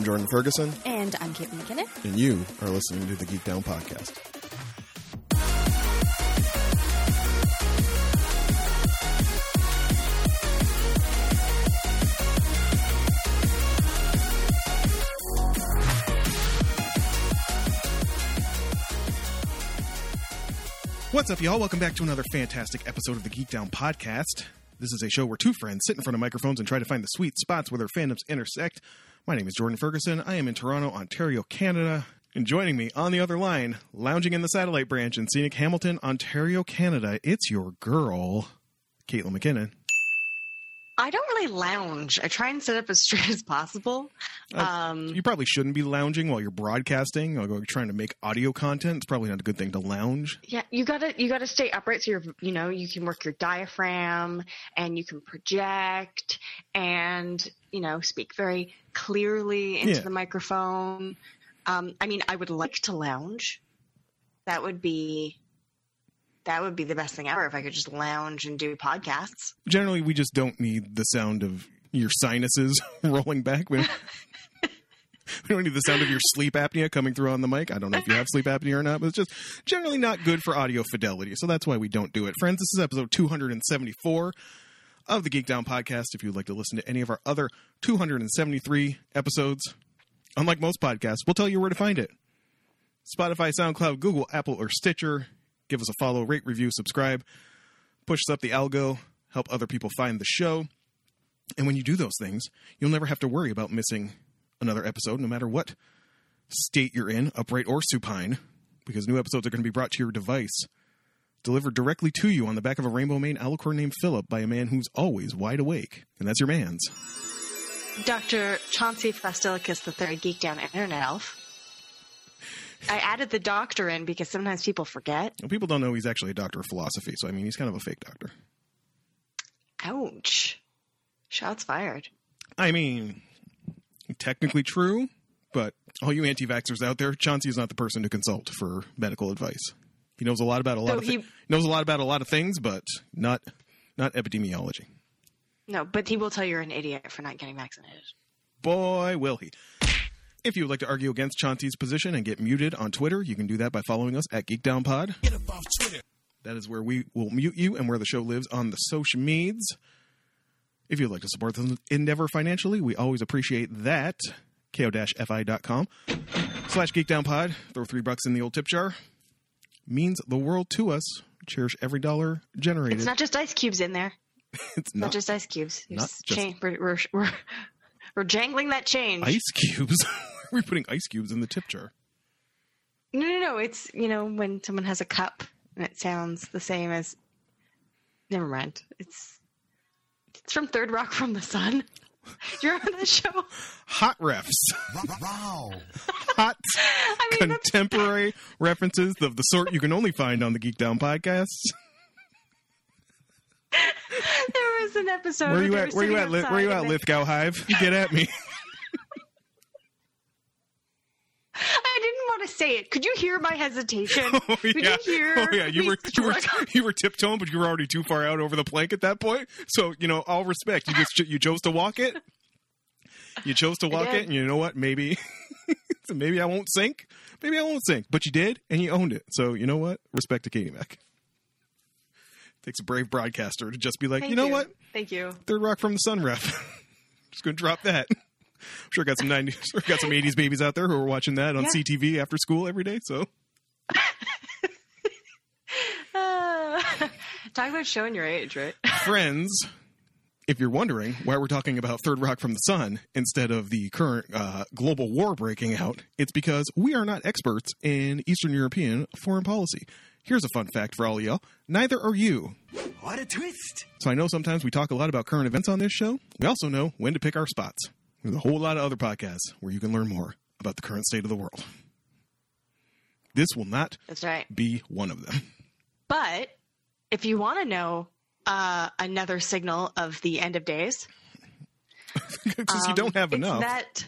I'm Jordan Ferguson, And I'm Kate McKinnon. and you are listening to the Geek Down Podcast. What's up, y'all? Welcome back to another fantastic episode of the Geek Down Podcast. This is a show where two friends sit in front of microphones and try to find the sweet spots where their fandoms intersect. My name is Jordan Ferguson. I am in Toronto, Ontario, Canada. And joining me on the other line, lounging in the satellite branch in scenic Hamilton, Ontario, Canada, it's your girl, Caitlin McKinnon. I don't really lounge. I try and sit up as straight as possible. Uh, Um, You probably shouldn't be lounging while you're broadcasting or trying to make audio content. It's probably not a good thing to lounge. yeah, you gotta you gotta stay upright so you're you know you can work your diaphragm and you can project and you know speak very clearly into Yeah. the microphone. Um, I mean, I would like to lounge. That would be that would be the best thing ever if I could just lounge and do podcasts. Generally, we just don't need the sound of your sinuses rolling back. We don't, we don't need the sound of your sleep apnea coming through on the mic. I don't know if you have sleep apnea or not, but it's just generally not good for audio fidelity. So that's why we don't do it. Friends, this is episode 274 of the Geek Down podcast. If you'd like to listen to any of our other 273 episodes, unlike most podcasts, we'll tell you where to find it. Spotify, SoundCloud, Google, Apple, or Stitcher. Give us a follow, rate, review, subscribe. Pushes up the algo, help other people find the show. And when you do those things, you'll never have to worry about missing another episode, no matter what state you're in, upright or supine, because new episodes are going to be brought to your device, delivered directly to you on the back of a rainbow mane alicorn named Philip by a man who's always wide awake. And that's your man's. Dr. Chauncey Fastilicus III, Geek Down Internet Elf. I added the doctor in because sometimes people forget. Well, people don't know he's actually a doctor of philosophy, so I mean, he's kind of a fake doctor. Ouch. Shots fired. I mean, technically true, but all you anti-vaxxers out there, Chauncey is not the person to consult for medical advice. He knows a lot about a lot So of thi- he- knows a lot about a lot of things, but not not epidemiology. No, but he will tell you're an idiot for not getting vaccinated. Boy, will he. If you would like to argue against Chauncey's position and get muted on Twitter, you can do that by following us at GeekDownPod. Get up off Twitter. That is where we will mute you and where the show lives on the social meds. If you'd like to support the endeavor financially, we always appreciate that. ko-fi.com slash geekdownpod. Throw three bucks in the old tip jar. Means the world to us. Cherish every dollar generated. It's not just ice cubes in there. It's Not, not just ice cubes. not just- change- we're, we're, we're, we're jangling that change. ice cubes. We're putting ice cubes in the tip jar. No, no, no. It's, you know, when someone has a cup and it sounds the same as. Never mind. It's it's from Third Rock from the Sun. You're on that show? Hot refs. Wow. Hot I mean, contemporary references of the sort you can only find on the Geek Down podcast. there was an episode. Where you at? Where you at? Where you at? Lithgow Hive? Get at me. I didn't want to say it. Could you hear my hesitation? Oh Could yeah. you hear? Oh yeah. You were you were you were tiptoeing, but you were already too far out over the plank at that point. So you know, all respect. You just you chose to walk it. You chose to walk it, and you know what? Maybe, so maybe I won't sink. Maybe I won't sink. But you did, and you owned it. So you know what? Respect to Katie Mac. Takes a brave broadcaster to just be like, Thank you know what? Thank you. Third Rock from the Sun ref. Just gonna drop that. I'm sure got some '90s, sure got some '80s babies out there who are watching that on Yeah. CTV after school every day. So Uh, talk about showing your age, right? friends, if you're wondering why we're talking about Third Rock from the Sun instead of the current uh, global war breaking out, it's because we are not experts in Eastern European foreign policy. Here's a fun fact for all of y'all. Neither are you. What a twist. So I know sometimes we talk a lot about current events on this show. We also know when to pick our spots. There's a whole lot of other podcasts where you can learn more about the current state of the world. This will not That's right. be one of them. But if you want to know uh, another signal of the end of days, Because you don't have Um, it's enough. that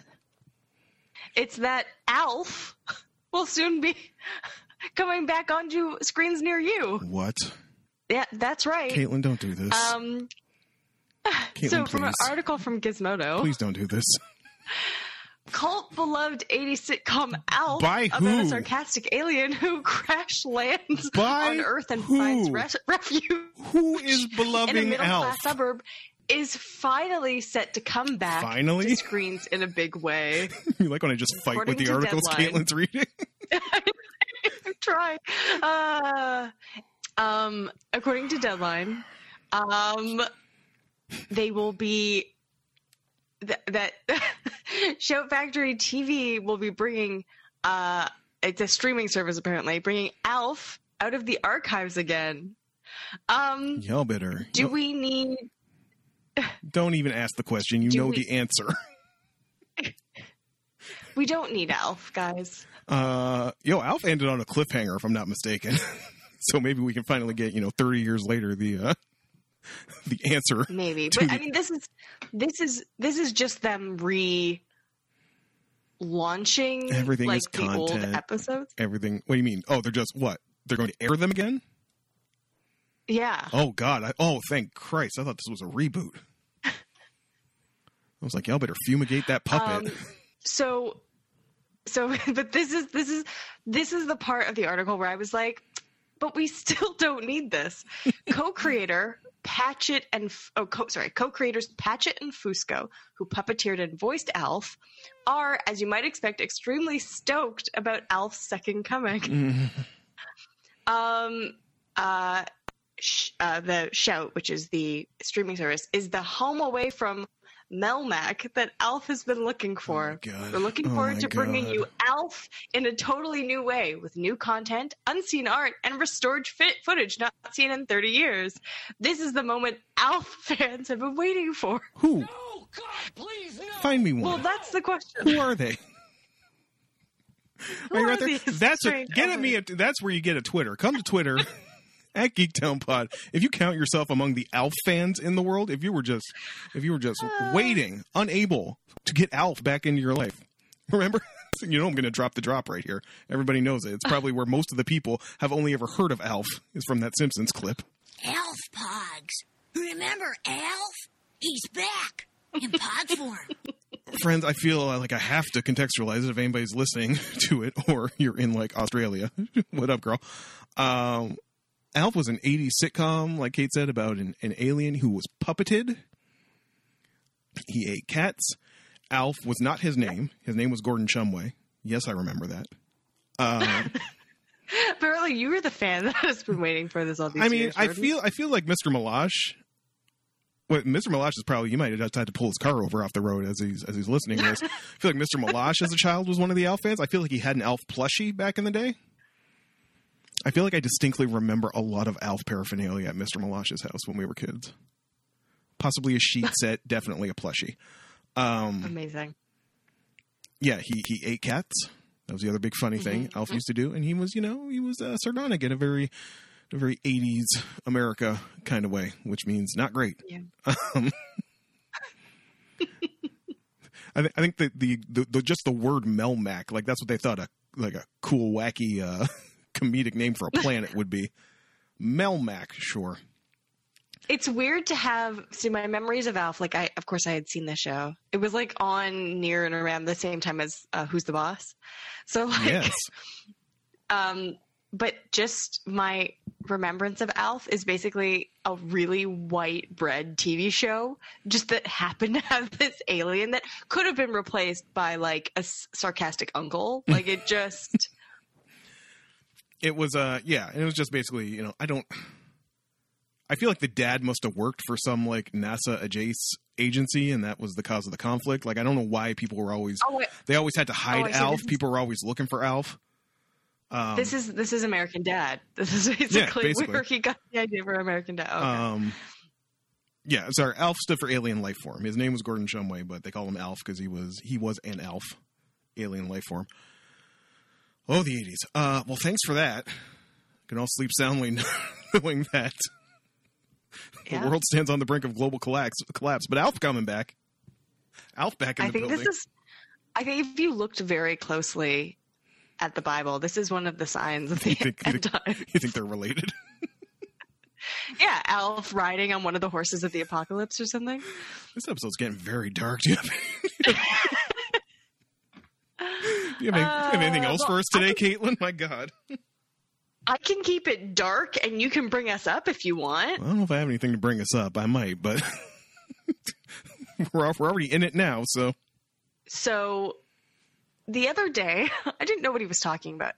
it's that Alf will soon be coming back onto screens near you. what? Yeah, that's right. Caitlin, don't do this. Um, Caitlin, so from an article from Gizmodo, Please don't do this. cult beloved 80s sitcom Alf By about who? a sarcastic alien who crash lands By on Earth and who? finds res- refuge Who is beloved in a middle Alf? class suburb is finally set to come back Finally? to screens in a big way. you like when I just fight with the articles Deadline. Caitlin's reading? I'm trying. Uh, um, according to Deadline, um, they will be th- that Shout Factory TV will be bringing. Uh, it's a streaming service apparently, bringing Alf out of the archives again. Um, Y'all better. do y'all- we need? don't even ask the question. You do know we- the answer. We don't need Alf, guys. Uh, yo, Alf ended on a cliffhanger, if I'm not mistaken. so maybe we can finally get, you know, 30 years later the uh, the answer. Maybe, but the- I mean, this is this is this is just them re launching Everything like is the old episodes. Everything. What do you mean? Oh, they're just what? They're going to air them again? Yeah, Oh God! I, oh, thank Christ! I thought this was a reboot. I was like, y'all better fumigate that puppet. Um, so so but this is this is this is the part of the article where I was like, but we still don't need this. Co-creator Patchett and oh, co- sorry, co-creators Patchett and Fusco, who puppeteered and voiced Alf, are, as you might expect, extremely stoked about Alf's second coming. um, uh, sh- uh, the Shout, which is the streaming service, is the home away from Melmac that Alf has been looking oh for. Oh, We're looking Oh, forward my to bringing you Alf in a totally new way with new content, unseen art, and restored fit footage not seen in 30 years. This is the moment Alf fans have been waiting for. Who? Oh, God, please, no. Find me one. Well, that's the question. Who are they? Who Are you are right there? these That's a, get at me. At, that's where you get a Twitter. Come to Twitter at Geek Down Pod. If you count yourself among the Alf fans in the world, if you were just, if you were just waiting, unable to get Alf back into your life, remember. You know I'm going to drop the drop right here. Everybody knows it. It's probably where most of the people have only ever heard of Alf is from that Simpsons clip. Alf Pogs. Remember Alf? He's back in pod form. friends, I feel like I have to contextualize it if anybody's listening to it or you're in like Australia. what up, girl? Um, Alf was an 80s sitcom, like Kate said, about an, an alien who was puppeted. He ate cats. Alf was not his name. His name was Gordon Shumway. Yes, I remember that. Um, Apparently, you were the fan that has been waiting for this all these I mean, years. I feel I feel like Mr. Malash. What Mr. Malash is probably you might have just had to pull his car over off the road as he's as he's listening to this. I feel like Mr. Malash as a child was one of the Alf fans. I feel like he had an Alf plushie back in the day. I feel like I distinctly remember a lot of Alf paraphernalia at Mr. Malash's house when we were kids. Possibly a sheet set, definitely a plushie. Um, amazing. yeah, he he ate cats. That was the other big funny thing Mm-hmm. Alf used to do, and he was, you know, he was uh, sardonic in a very, a very '80s America kind of way, which means not great. Yeah. Um, I, th- I think that the, the, the just the word Melmac, like that's what they thought a like a cool, wacky, uh, comedic name for a planet would be. Melmac, sure. It's weird to have see my memories of Alf. Like I, of course, I had seen the show. It was like on near and around the same time as uh, Who's the Boss. So like, Yes, um, but just my remembrance of Alf is basically a really white bread TV show, just that happened to have this alien that could have been replaced by like a s- sarcastic uncle. Like it just. it was. Uh, yeah, and it was just basically, you know, I don't. I feel like the dad must have worked for some like NASA adjacent agency, and that was the cause of the conflict. Like, I don't know why people were always Oh, wait, they always had to Oh, hide see. Alf. People were always looking for Alf. Um, this is this is American Dad. This is basically, basically. where he got the idea for American Dad. Okay. um, yeah, sorry. Alf stood for alien life form. His name was Gordon Shumway, but they call him Alf because he was he was an Alf, alien life form. Oh, the eighties. Uh, well, thanks for that. Can all sleep soundly knowing that the world stands on the brink of global collapse. Collapse, but Alf coming back. Alf back in I the think building. this is. I think if you looked very closely at the Bible, this is one of the signs of the You think- you end think- time. you think they're related? Yeah, Alf riding on one of the horses of the apocalypse or something. This episode's getting very dark. Do you have- Do you have, any, you have anything Uh, else well, for us today, Caitlin? My God. I can keep it dark, and you can bring us up if you want. I don't know if I have anything to bring us up. I might, but we're off, we're already in it now. So So the other day, I didn't know what he was talking about.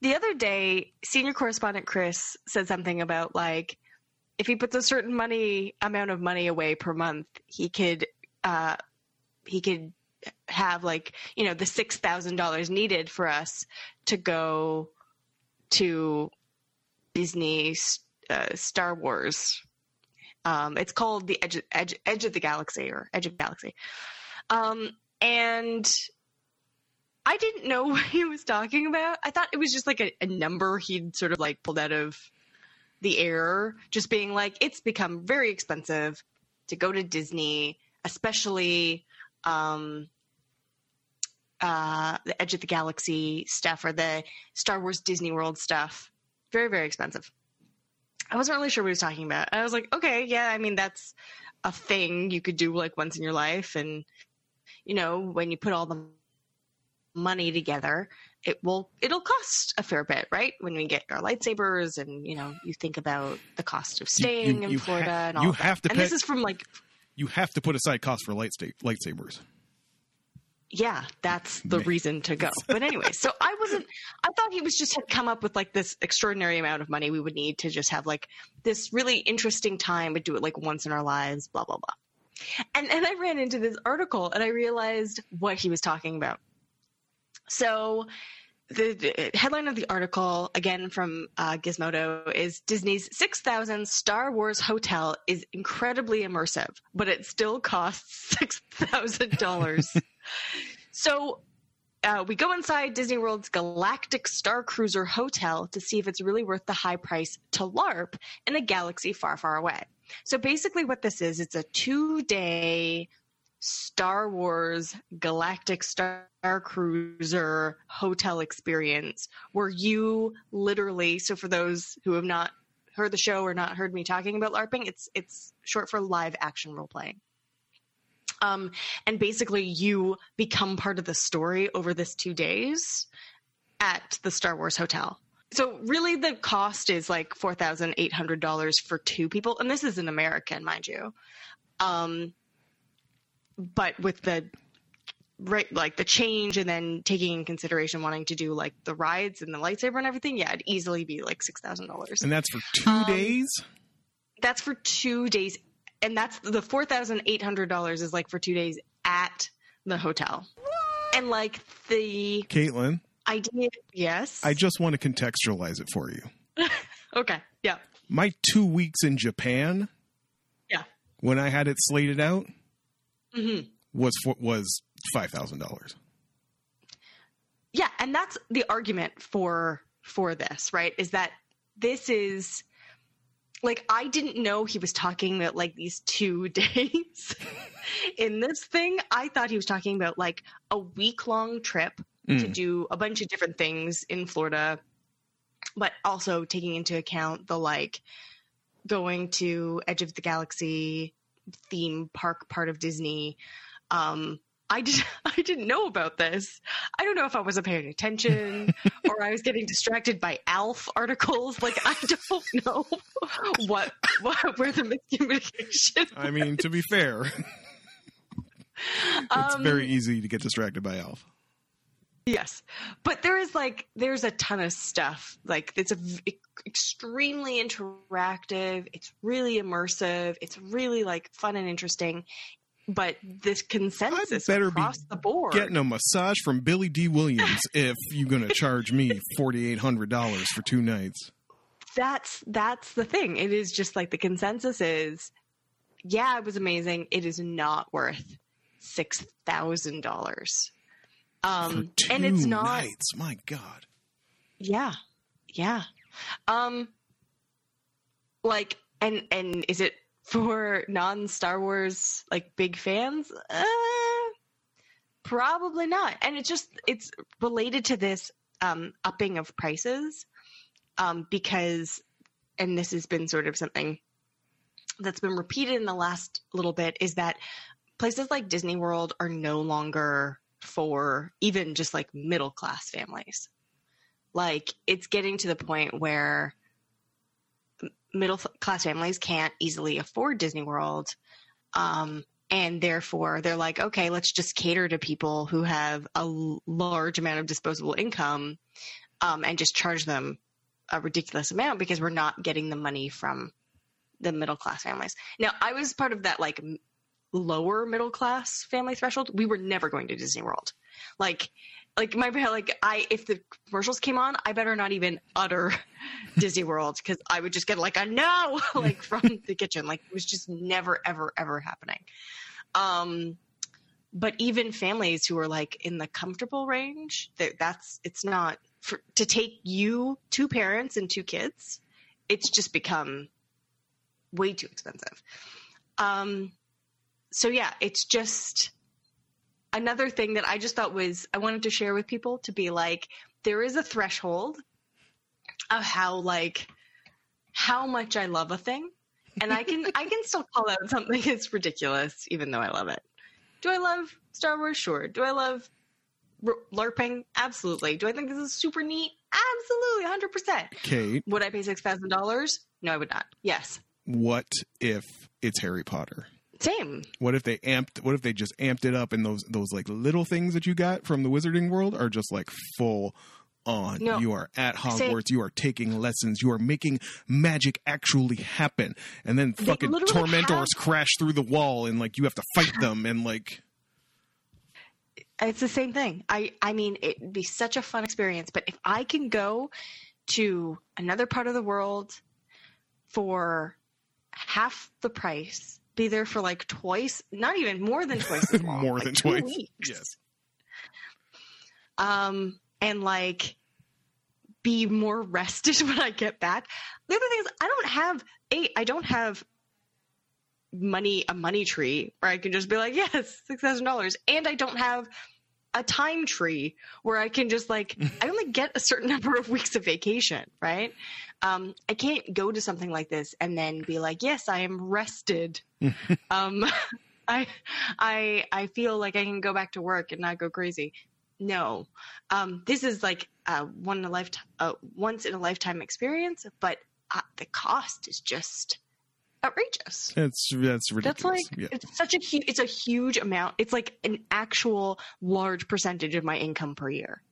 The other day, senior correspondent Chris said something about like if he puts a certain money amount of money away per month, he could uh he could have like, you know, the $6,000 needed for us to go to Disney uh, Star Wars. Um, it's called the Edge, Edge Edge of the Galaxy or Edge of Galaxy. Um, and I didn't know what he was talking about. I thought it was just like a, a number he'd sort of like pulled out of the air, just being like, it's become very expensive to go to Disney, especially um, uh, the Edge of the Galaxy stuff or the Star Wars Disney World stuff. Very, very expensive. I wasn't really sure what he was talking about. I was like, okay, yeah, I mean, that's a thing you could do like once in your life. And, you know, when you put all the money together, it will, it'll cost a fair bit, right? When we get our lightsabers and, you know, you think about the cost of staying in you Florida ha- and all you of that. have to And pay- this is from like you have to put aside costs for light sta- lightsabers. yeah, that's the reason to go. But anyway, so I wasn't. I thought he was just had come up with like this extraordinary amount of money we would need to just have like this really interesting time, but do it like once in our lives, blah blah blah. And and I ran into this article and I realized what he was talking about. So. The, headline of the article, again from uh, Gizmodo, is Disney's 6,000 Star Wars hotel is incredibly immersive, but it still costs $6,000. So uh, we go inside Disney World's Galactic Star Cruiser Hotel to see if it's really worth the high price to LARP in a galaxy far, far away. So basically, what this is, it's a two day Star Wars Galactic Star Cruiser hotel experience where you literally, so for those who have not heard the show or not heard me talking about LARPing, it's it's short for live action role playing. Um, and basically you become part of the story over this two days at the Star Wars hotel. So really the cost is like four thousand eight hundred dollars for two people, and this is an American, mind you. Um, but with the right like the change and then taking in consideration wanting to do like the rides and the lightsaber and everything, yeah, it'd easily be like six thousand dollars. And that's for two Um, days? That's for two days, and that's the four thousand eight hundred dollars is like for two days at the hotel. And like the Caitlin, idea, yes. I just want to contextualize it for you. okay, yeah, My two weeks in Japan, yeah. when I had it slated out, hmm was for, was five thousand dollars. yeah and that's the argument for for this right is that this is like i didn't know he was talking about like these two days in this thing i thought he was talking about like a week long trip to Mm. do a bunch of different things in florida but also taking into account the like going to edge of the galaxy theme park part of disney um I did I didn't know about this. I don't know if I wasn't paying attention or I was getting distracted by Alf articles. Like I don't know what, what where the miscommunication. I mean, to be fair, it's Um, very easy to get distracted by Alf. Yes, but there is like there's a ton of stuff. Like it's a v- extremely interactive. It's really immersive. It's really like fun and interesting. But this consensus better be across the board. Getting a massage from Billy Dee Williams if you're going to charge me forty eight hundred dollars for two nights. that's that's the thing. It is just like the consensus is, yeah, it was amazing. It is not worth six thousand dollars. For Um, two and it's not. nights. My God. Yeah, yeah. Um, like, and and is it for non Star Wars like big fans? Uh, probably not. And it's just it's related to this um, upping of prices um, because, and this has been sort of something that's been repeated in the last little bit is that places like Disney World are no longer for even just like middle class families. Like it's getting to the point where middle class families can't easily afford Disney World. Um, and therefore they're like, okay, let's just cater to people who have a large amount of disposable income um, and just charge them a ridiculous amount because we're not getting the money from the middle class families. Now, I was part of that like lower middle class family threshold. We were never going to Disney World. Like, like my like I if the commercials came on, I better not even utter Disney World because I would just get like a no like from the kitchen. Like it was just never ever ever happening. Um, but even families who are like in the comfortable range, that that's it's not for, to take you two parents and two kids. It's just become way too expensive. Um, so yeah, it's just another thing that I just thought was I wanted to share with people to be like there is a threshold of how like how much I love a thing, and I can I can still call out something that's ridiculous even though I love it. Do I love Star Wars? Sure. Do I love LARPing? Absolutely. Do I think this is super neat? Absolutely, hundred percent. Kate, Would I pay six thousand dollars? No, I would not. Yes, what if it's Harry Potter? Same. What if they amped? What if they just amped it up, and those those like little things that you got from the Wizarding World are just like full on. No. You are at Say- Hogwarts. You are taking lessons. You are making magic actually happen, and then fucking Tormentors have- crash through the wall, and like you have to fight them, and like It's the same thing. I I mean, it'd be such a fun experience. But if I can go to another part of the world for half the price, be there for like twice, not even more than twice as long, more like than twice. weeks. Yes. um, and like be more rested when I get back. The other thing is, I don't have a, I don't have money a money tree where I can just be like, yes, six thousand dollars, and I don't have a time tree where I can just like, I only get a certain number of weeks of vacation, right? Um, I can't go to something like this and then be like, yes, I am rested. um, I, I, I feel like I can go back to work and not go crazy. No, um, this is like a one in a lifetime, uh, once in a lifetime experience, but uh, the cost is just outrageous. That's that's ridiculous. That's like yeah. it's such a huge, it's a huge amount. It's like an actual large percentage of my income per year.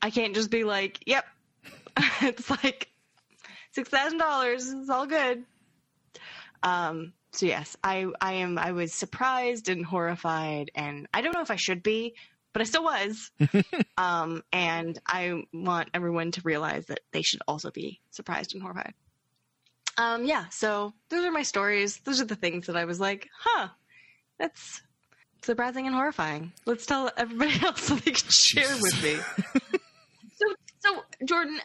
I can't just be like, yep, it's like six thousand dollars. It's all good. Um. So yes, I I am I was surprised and horrified, and I don't know if I should be, but I still was. um. And I want everyone to realize that they should also be surprised and horrified. Um. Yeah. So those are my stories. Those are the things that I was like, huh, that's surprising and horrifying. Let's tell everybody else so they can share with me. so, so Jordan,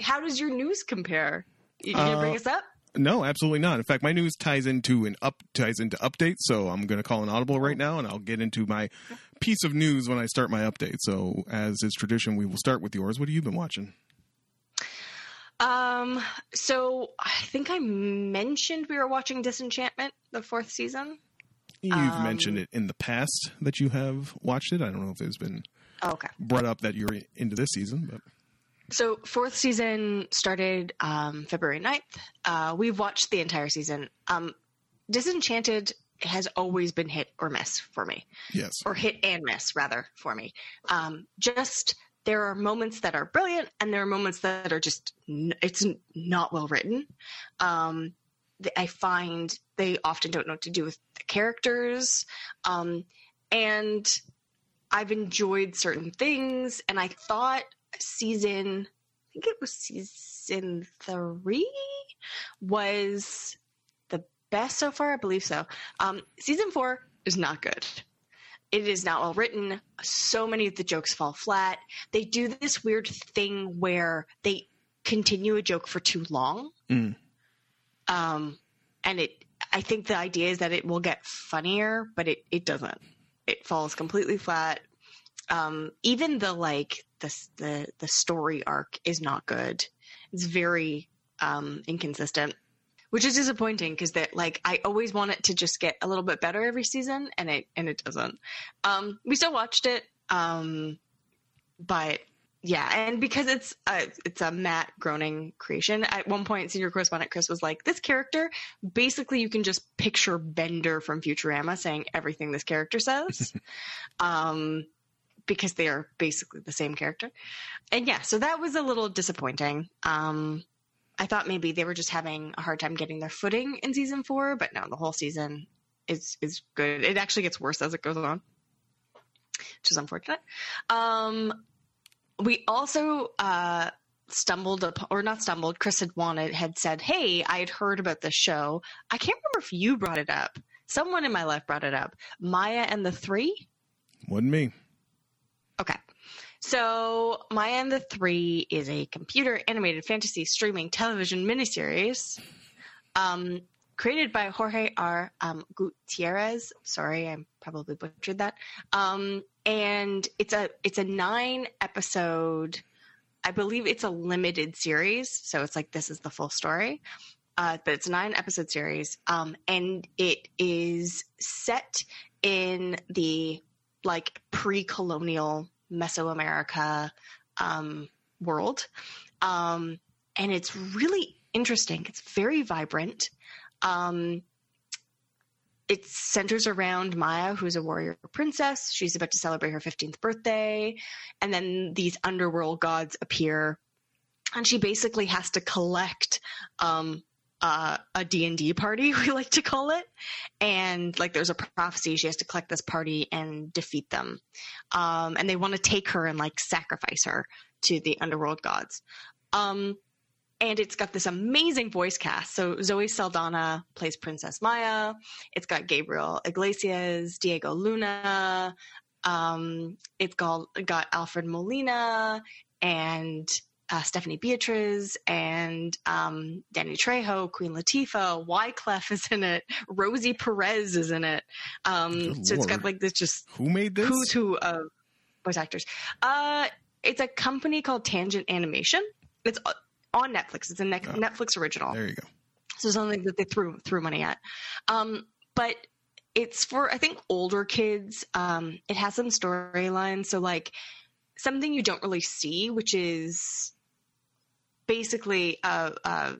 how does your news compare? You, you gonna bring Uh, us up? No, absolutely not. In fact, my news ties into an up ties into updates, so I'm going to call an audible right now, and I'll get into my piece of news when I start my update. So, as is tradition, we will start with yours. What have you been watching? Um, so I think I mentioned we were watching Disenchantment, the fourth season. You've Um, mentioned it in the past that you have watched it. I don't know if it's been Oh, okay. brought up that you're into this season, but So fourth season started um, February 9th. Uh, we've watched the entire season. Um, Disenchanted has always been hit or miss for me. yes, or hit and miss rather for me. Um, just there are moments that are brilliant, and there are moments that are just it's not well written. Um, I find they often don't know what to do with the characters, um, and I've enjoyed certain things, and I thought season, I think it was season three, was the best so far. I believe so. Um, season four is not good it is not well written. So many of the jokes fall flat. They do this weird thing where they continue a joke for too long. Mm. Um, and it, I think the idea is that it will get funnier, but it, it doesn't. It falls completely flat. Um, even the like the the the story arc is not good. It's very um, inconsistent, which is disappointing because that like I always want it to just get a little bit better every season, and it and it doesn't. Um, we still watched it, um, but yeah, and because it's a, it's a Matt Groening creation. At one point, senior correspondent Chris was like, "This character, basically, you can just picture Bender from Futurama saying everything this character says." um, because they are basically the same character. And yeah, so that was a little disappointing. Um, I thought maybe they were just having a hard time getting their footing in season four, but no, the whole season is is good. It actually gets worse as it goes on, which is unfortunate. Um, we also uh, stumbled upon, or not stumbled. Chris had wanted had said, "Hey, I had heard about this show. I can't remember if you brought it up. Someone in my life brought it up. Maya and the Three. Wasn't me. So, Maya and the Three is a computer animated fantasy streaming television miniseries um, created by Jorge R. Um, Gutierrez. Sorry, I probably butchered that. Um, and it's a it's a nine episode. I believe it's a limited series, so it's like this is the full story. Uh, but it's a nine episode series, um, and it is set in the like pre-colonial Mesoamerica um, world, um, and it's really interesting. It's very vibrant. Um, it centers around Maya, who's a warrior princess. She's about to celebrate her 15th birthday, and then these underworld gods appear, and she basically has to collect um, uh, a D&D party, we like to call it. And like there's a prophecy, she has to collect this party and defeat them. Um, and they want to take her and like sacrifice her to the underworld gods. Um, and it's got this amazing voice cast. So Zoe Saldana plays Princess Maya. It's got Gabriel Iglesias, Diego Luna. Um, it's got, got Alfred Molina and uh, Stephanie Beatriz and um, Danny Trejo, Queen Latifah, Wyclef is in it, Rosie Perez is in it. Um, so it's got like this just Who made this? who's who of voice actors. Uh, it's a company called Tangent Animation. It's uh, on Netflix. It's a ne- Oh. Netflix original. There you go. So something that they threw threw money at. Um, but it's for I think older kids. Um, it has some storylines. So like something you don't really see, which is basically uh, uh,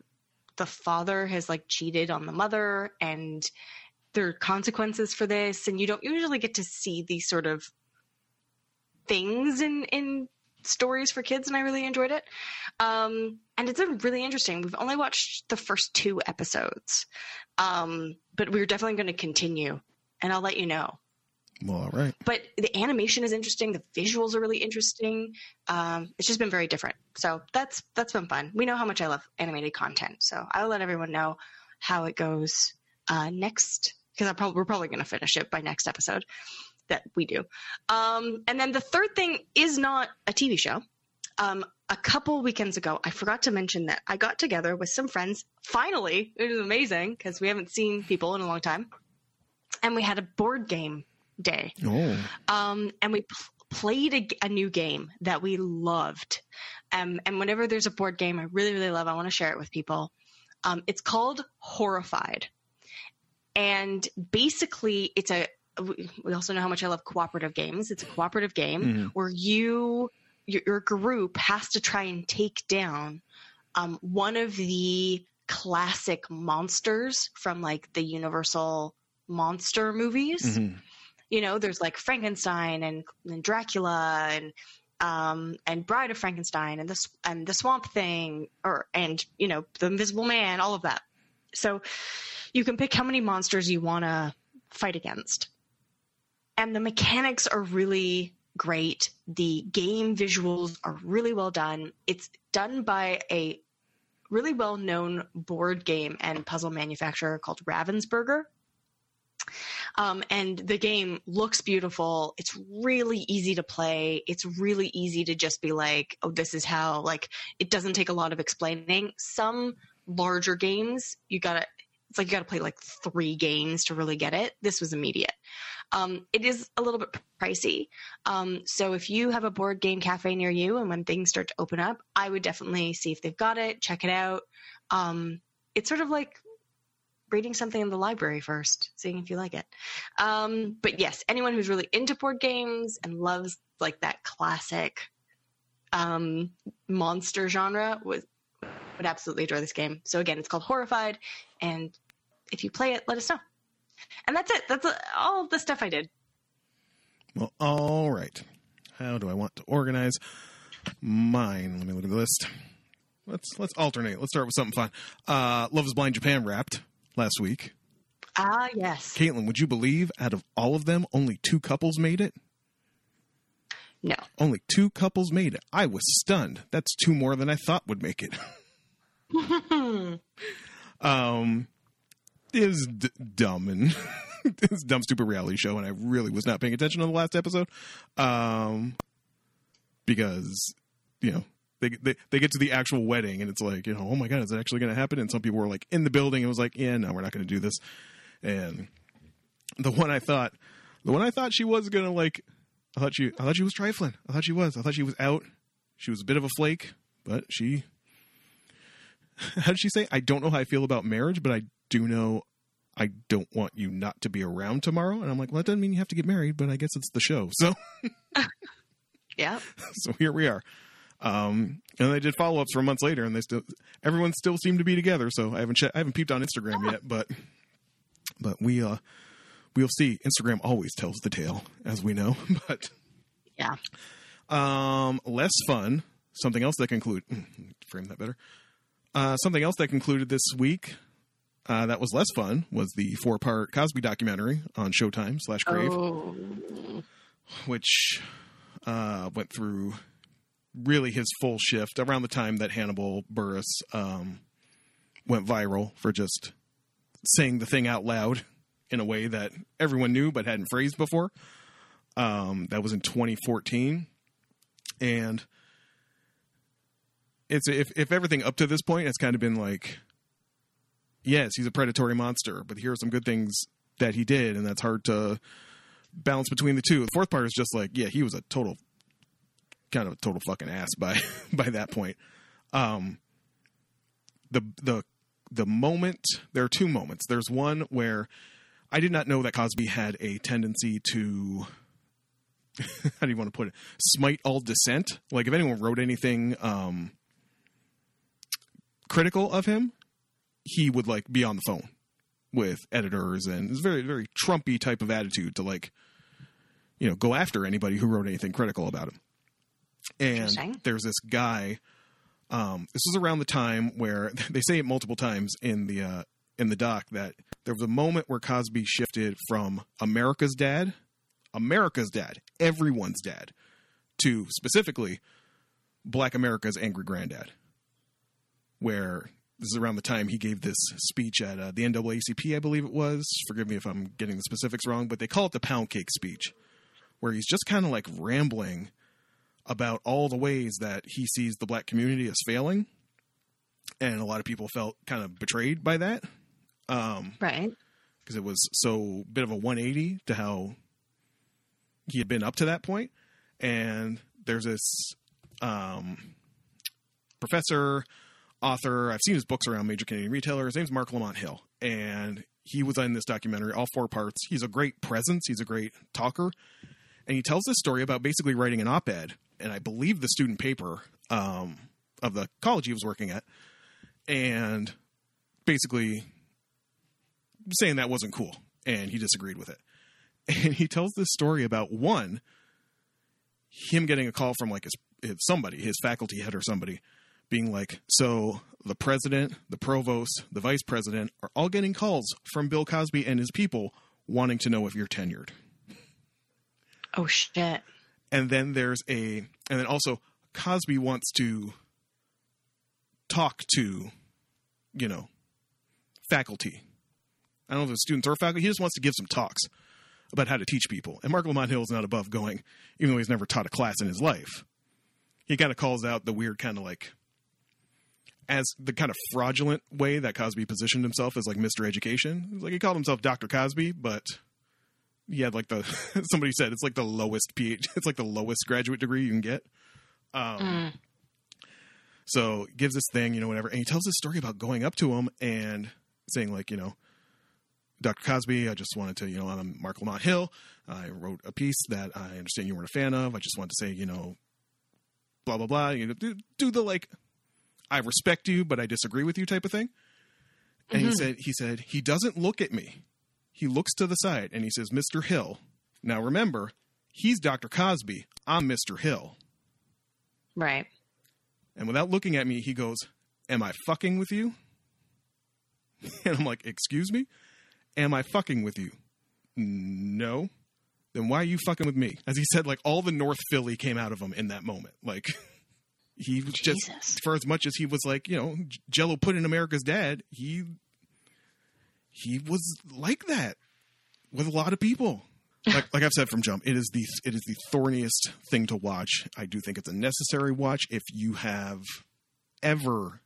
the father has like cheated on the mother, and there are consequences for this, and you don't usually get to see these sort of things in in stories for kids, and I really enjoyed it. Um, and it's a really interesting. We've only watched the first two episodes, um, but we're definitely going to continue, and I'll let you know. Well, all right. But the animation is interesting. The visuals are really interesting. Um, it's just been very different. So that's that's been fun. We know how much I love animated content, so I'll let everyone know how it goes uh, next because probably, we're probably going to finish it by next episode that we do. Um, and then the third thing is not a TV show. Um, a couple weekends ago, I forgot to mention that I got together with some friends. Finally, it was amazing because we haven't seen people in a long time, and we had a board game day. Oh, Um, and we pl- played a, a new game that we loved. Um, and whenever there's a board game I really, really love, I want to share it with people. Um, it's called Horrified. And basically, it's a, we also know how much I love cooperative games. It's a cooperative game Mhm. where you, your, your group has to try and take down um, one of the classic monsters from like the Universal monster movies mhm. You know there's like frankenstein and, and dracula and um and bride of frankenstein and the and the swamp thing or and you know the invisible man all of that. So you can pick how many monsters you want to fight against. And the mechanics are really great. The game visuals are really well done. It's done by a really well known board game and puzzle manufacturer called ravensburger um, and the game looks beautiful. It's really easy to play. It's really easy to just be like, oh, this is how, like, it doesn't take a lot of explaining. Some larger games, you gotta, it's like you gotta play like three games to really get it. This was immediate. Um, it is a little bit pricey. Um, so if you have a board game cafe near you and when things start to open up, I would definitely see if they've got it, check it out. Um, it's sort of like reading something in the library first, seeing if you like it. Um, but yes, anyone who's really into board games and loves like that classic um, monster genre was would absolutely enjoy this game. So again, it's called Horrified, and if you play it, let us know. And that's it. That's uh, all the stuff I did. Well, all right. How do I want to organize mine? Let me look at the list. Let's let's alternate. Let's start with something fun. Uh, Love Is Blind Japan wrapped last week. Ah, yes. Caitlin, would you believe out of all of them, only two couples made it? No. Only two couples made it. I was stunned. That's two more than I thought would make it. um, it was d- dumb and it's dumb, stupid reality show, and I really was not paying attention to the last episode. Um, because you know they, they they get to the actual wedding, and it's like you know, oh my god, is it actually going to happen? And some people were like in the building, and was like, yeah, no, we're not going to do this. And the one I thought, the one I thought she was going to like, I thought she, I thought she was trifling. I thought she was. I thought she was out. She was a bit of a flake, but she. How did she say? I don't know how I feel about marriage, but I do know I don't want you not to be around tomorrow. And I'm like, well, that doesn't mean you have to get married, but I guess it's the show. So, Yeah. so here we are. Um, and they did follow ups for months later, and they still, everyone still seemed to be together. So I haven't, che- I haven't peeped on Instagram yet, but, but we, uh, we'll see. Instagram always tells the tale, as we know. But, Yeah. um, less fun. Something else that conclude frame that better. Uh, something else that concluded this week uh, that was less fun was the four part Cosby documentary on Showtime slash Crave, Oh. which uh, went through really his full shift around the time that Hannibal Buress um, went viral for just saying the thing out loud in a way that everyone knew but hadn't phrased before. Um, that was in 2014, and it's if if everything up to this point has kind of been like, yes, he's a predatory monster, but here are some good things that he did, and that's hard to balance between the two. The fourth part is just like, yeah, he was a total, kind of a total fucking ass by by that point. Um, the the the moment there are two moments. There's one where I did not know that Cosby had a tendency to how do you want to put it smite all dissent. Like if anyone wrote anything um, critical of him, he would like be on the phone with editors and it's very very Trumpy type of attitude to like you know go after anybody who wrote anything critical about him. And there's this guy. Um, this was around the time where they say it multiple times in the uh, in the doc that there was a moment where Cosby shifted from America's dad, America's dad, everyone's dad, to specifically Black America's angry granddad. Where this is around the time he gave this speech at uh, the NAACP, I believe it was. Forgive me if I'm getting the specifics wrong, but they call it the pound cake speech, where he's just kind of like rambling about all the ways that he sees the black community as failing. And a lot of people felt kind of betrayed by that um, Right. because it was so bit of a 180 to how he had been up to that point. And there's this um, professor, author. I've seen his books around major Canadian retailers. His name's Marc Lamont Hill, and he was in this documentary, all four parts. He's a great presence. He's a great talker, and he tells this story about basically writing an op-ed, and I believe the student paper um, of the college he was working at, and basically saying that wasn't cool, and he disagreed with it. And he tells this story about one, him getting a call from like his, somebody, his faculty head or somebody, being like, "So the president, the provost, the vice president are all getting calls from Bill Cosby and his people wanting to know if you're tenured." Oh shit. And then there's a and then also cosby wants to talk to you know faculty. I don't know if it's students or faculty. He just wants to give some talks about how to teach people. And marc lamont hill is not above going even though he's never taught a class in his life. He kind of calls out the weird kind of like as the kind of fraudulent way that cosby positioned himself as like mr education. Like he called himself dr cosby but had like the somebody said it's like the lowest PhD, it's like the lowest graduate degree you can get. Um, Mm. So gives this thing, you know, whatever, and he tells this story about going up to him and saying like, you know, Dr. Cosby, I just wanted to, you know, I'm Marc Lamont Hill. I wrote a piece that I understand you weren't a fan of. I just wanted to say, you know, blah blah blah. You know, do, do the like, I respect you, but I disagree with you type of thing. And he said, he said he doesn't look at me. He looks to the side and he says, Mr. Hill. Now remember, he's Dr. Cosby. I'm Mr. Hill. Right. And without looking at me, he goes, Am I fucking with you? And I'm like, Excuse me? Am I fucking with you? No. Then why are you fucking with me? As he said, like all the North Philly came out of him in that moment. Like he was just for as much as he was like, you know, Jello pudding America's dad, he he was like that with a lot of people. Like like I've said from jump, it is the it is the thorniest thing to watch. I do think it's a necessary watch if you have ever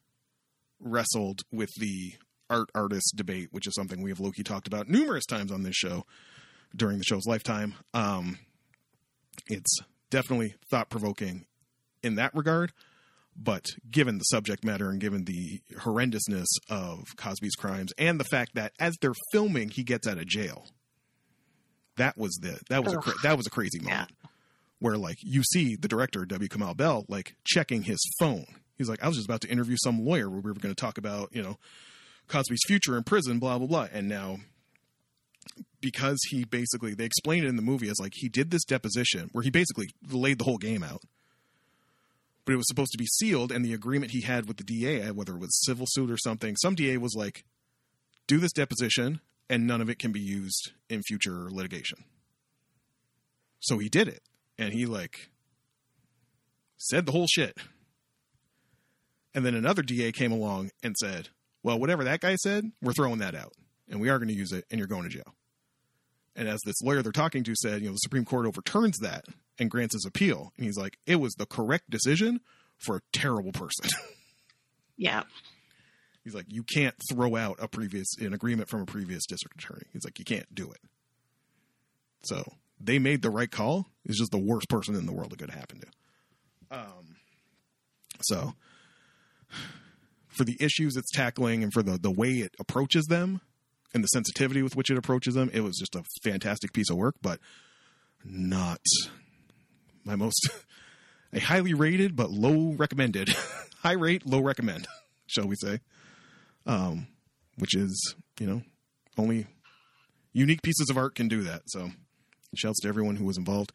wrestled with the art artist debate, which is something we have Loki talked about numerous times on this show during the show's lifetime. Um, it's definitely thought provoking in that regard. But given the subject matter and given the horrendousness of Cosby's crimes and the fact that as they're filming, he gets out of jail, that was the that was a cra- that was a crazy moment. Where like you see the director W. Kamau Bell like checking his phone. He's like, I was just about to interview some lawyer. Where we were going to talk about you know Cosby's future in prison, blah blah blah, and now because he basically they explained it in the movie as like he did this deposition where he basically laid the whole game out but it was supposed to be sealed and the agreement he had with the DA uh, whether it was civil suit or something some DA was like do this deposition and none of it can be used in future litigation. So he did it and he like said the whole shit. And then another DA came along and said well whatever that guy said we're throwing that out and we are going to use it and you're going to jail. And as this lawyer they're talking to said, you know, the Supreme Court overturns that and grants his appeal. And he's like, it was the correct decision for a terrible person. Yeah. he's like, you can't throw out a previous an agreement from a previous district attorney. He's like, you can't do it. So they made the right call. It's just the worst person in the world it could happen to. Um, so for the issues it's tackling and for the the way it approaches them and the sensitivity with which it approaches them, it was just a fantastic piece of work, but not my most a highly rated but low recommended. High rate, low recommend, shall we say. Um, which is, you know, only unique pieces of art can do that. So shouts to everyone who was involved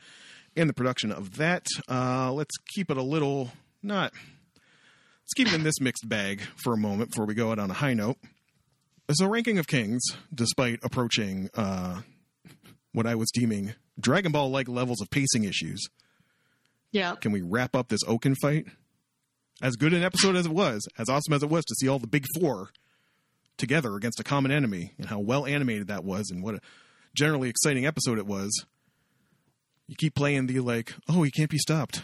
in the production of that. Uh, let's keep it a little not let's keep it in this mixed bag for a moment before we go out on a high note. So, Ranking of Kings, despite approaching uh, what I was deeming Dragon Ball like levels of pacing issues, Yeah. can we wrap up this Ouken fight? As good an episode as it was, as awesome as it was to see all the big four together against a common enemy, and how well animated that was, and what a generally exciting episode it was. You keep playing the like, oh, he can't be stopped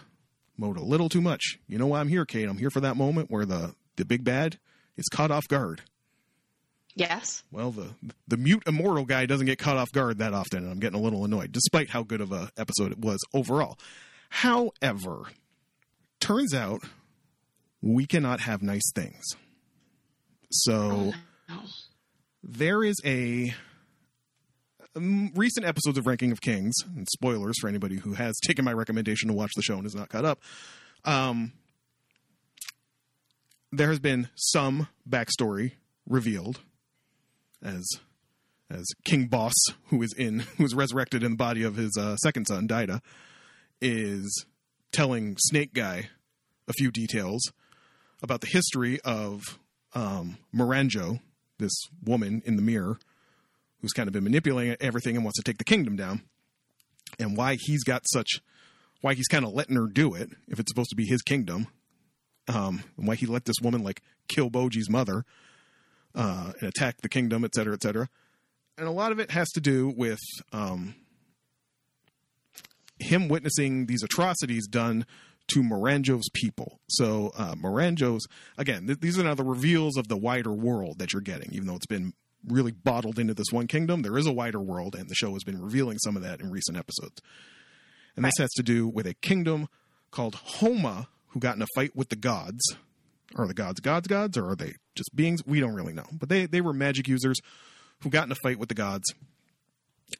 mode a little too much. You know why I'm here, Kate? I'm here for that moment where the the big bad is caught off guard. Yes. Well, the the mute immortal guy doesn't get caught off guard that often, and I'm getting a little annoyed, despite how good of a episode it was overall. However, turns out we cannot have nice things. So there is a um, recent episodes of Ranking of Kings, and spoilers for anybody who has taken my recommendation to watch the show and is not caught up. Um, there has been some backstory revealed as as King Bosse, who is in who is resurrected in the body of his uh, second son, Daida, is telling Snake Guy a few details about the history of um, this woman in the mirror, who's kind of been manipulating everything and wants to take the kingdom down, and why he's got such, why he's kind of letting her do it if it's supposed to be his kingdom, um, and why he let this woman like kill Bojji's mother uh, and attack the kingdom, et cetera, et cetera. And a lot of it has to do with um, him witnessing these atrocities done to Miranjo's people. So uh, Miranjo's again, th- these are now the reveals of the wider world that you're getting, even though it's been really bottled into this one kingdom. There is a wider world, and the show has been revealing some of that in recent episodes. And this has to do with a kingdom called Homa, who got in a fight with the gods. Are the gods gods gods, or are they just beings? We don't really know. But they they were magic users who got in a fight with the gods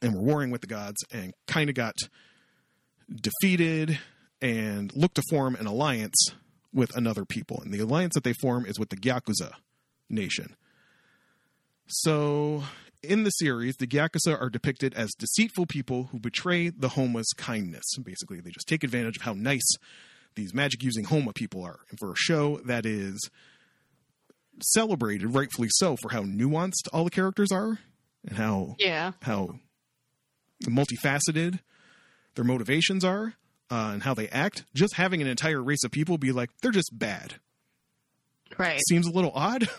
and were warring with the gods and kind of got defeated and look to form an alliance with another people. And the alliance that they form is with the Gyakuza nation. So, in the series, the Gyakuza are depicted as deceitful people who betray the Homa's kindness. Basically, they just take advantage of how nice these magic using Homa people are. And for a show that is celebrated, rightfully so, for how nuanced all the characters are and how Yeah. how multifaceted their motivations are uh, and how they act, just having an entire race of people be like, they're just bad Right. seems a little odd.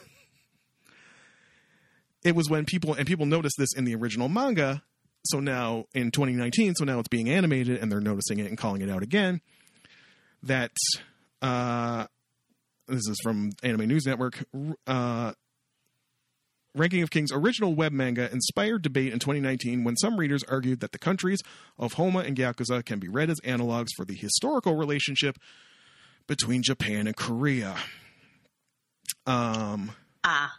it was when people and people noticed this in the original manga. So now in 2019, so now it's being animated and they're noticing it and calling it out again. That uh, this is from Anime News Network. Uh, Ranking of Kings original web manga inspired debate in 2019 when some readers argued that the countries of Homa and Gyakuza can be read as analogs for the historical relationship between Japan and Korea. Um, Ah.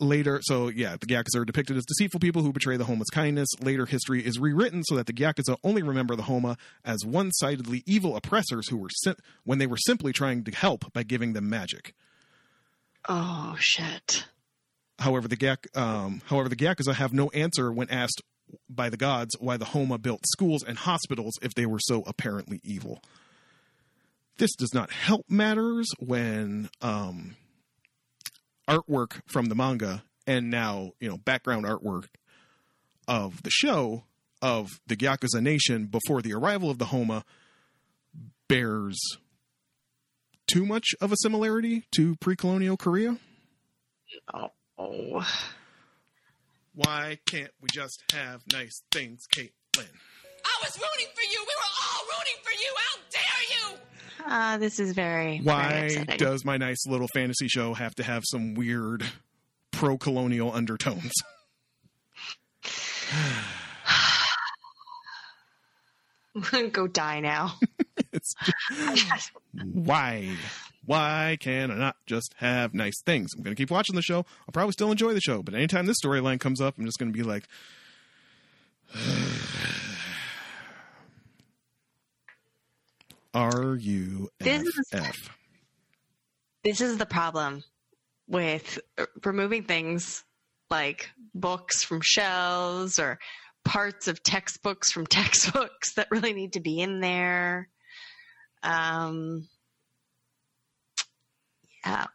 later, so yeah, the Gyakuza are depicted as deceitful people who betray the Homa's kindness. Later history is rewritten so that the Gyakuza only remember the Homa as one-sidedly evil oppressors who were sim- when they were simply trying to help by giving them magic. Oh shit. However, the Gak, um, however, the Gyakuza have no answer when asked by the gods why the Homa built schools and hospitals if they were so apparently evil. This does not help matters when um, artwork from the manga and now you know background artwork of the show of the Gyakuza nation before the arrival of the Homa bears too much of a similarity to pre-colonial Korea. Oh. Why can't we just have nice things, Caitlin? I was rooting for you. We were all rooting for you. How dare you? Ah, this is very. very Why upsetting. does my nice little fantasy show have to have some weird pro colonial undertones? go die now? It's just, why? Why can I not just have nice things? I'm going to keep watching the show. I'll probably still enjoy the show, but anytime this storyline comes up, I'm just going to be like, R U F is- this is the problem with uh, removing things like books from shelves or parts of textbooks from textbooks that really need to be in there. Um, yeah,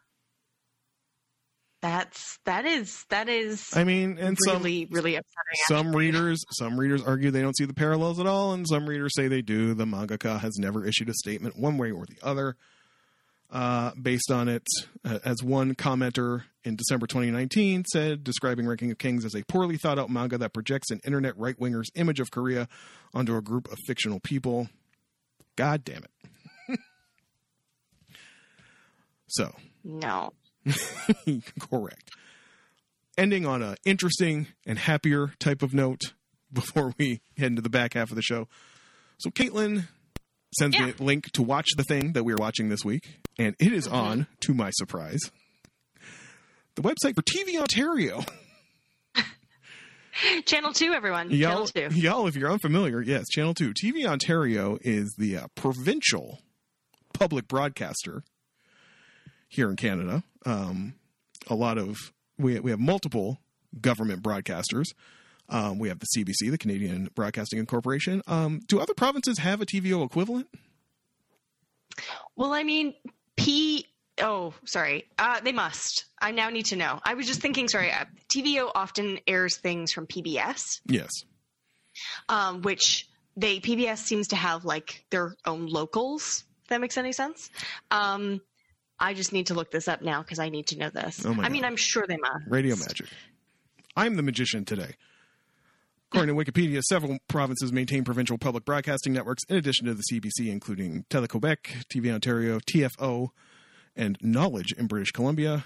that's that is that is I mean, and some really really upsetting. some readers some readers argue they don't see the parallels at all and some readers say they do. The mangaka has never issued a statement one way or the other uh, based on it uh, as one commenter in december 2019 said describing ranking of kings as a poorly thought out manga that projects an internet right-winger's image of korea onto a group of fictional people. God damn it so No, Correct. Ending on a interesting and happier type of note before we head into the back half of the show. So Caitlin sends me a link to watch the thing that we are watching this week, and it is on, to my surprise, the website for TV Ontario. Channel Two, everyone. Y'all, Channel Two. y'all, if you're unfamiliar, yes, Channel 2. TV Ontario is the uh, provincial public broadcaster here in Canada. Um, a lot of, we, we have multiple government broadcasters. Um, we have the CBC, the Canadian Broadcasting Corporation. Um, do other provinces have a TVO equivalent? Well, I mean, P. Oh, sorry. Uh, they must. I now need to know. I was just thinking. Sorry, uh, TVO often airs things from PBS, Yes. um, which they PBS seems to have like their own locals. If that makes any sense. Um, I just need to look this up now because I need to know this. Oh I mean, I'm sure they must. Radio magic. I'm the magician today. According to Wikipedia, several provinces maintain provincial public broadcasting networks in addition to the CBC, including Tele-Quebec, TV Ontario, TFO, and Knowledge in British Columbia.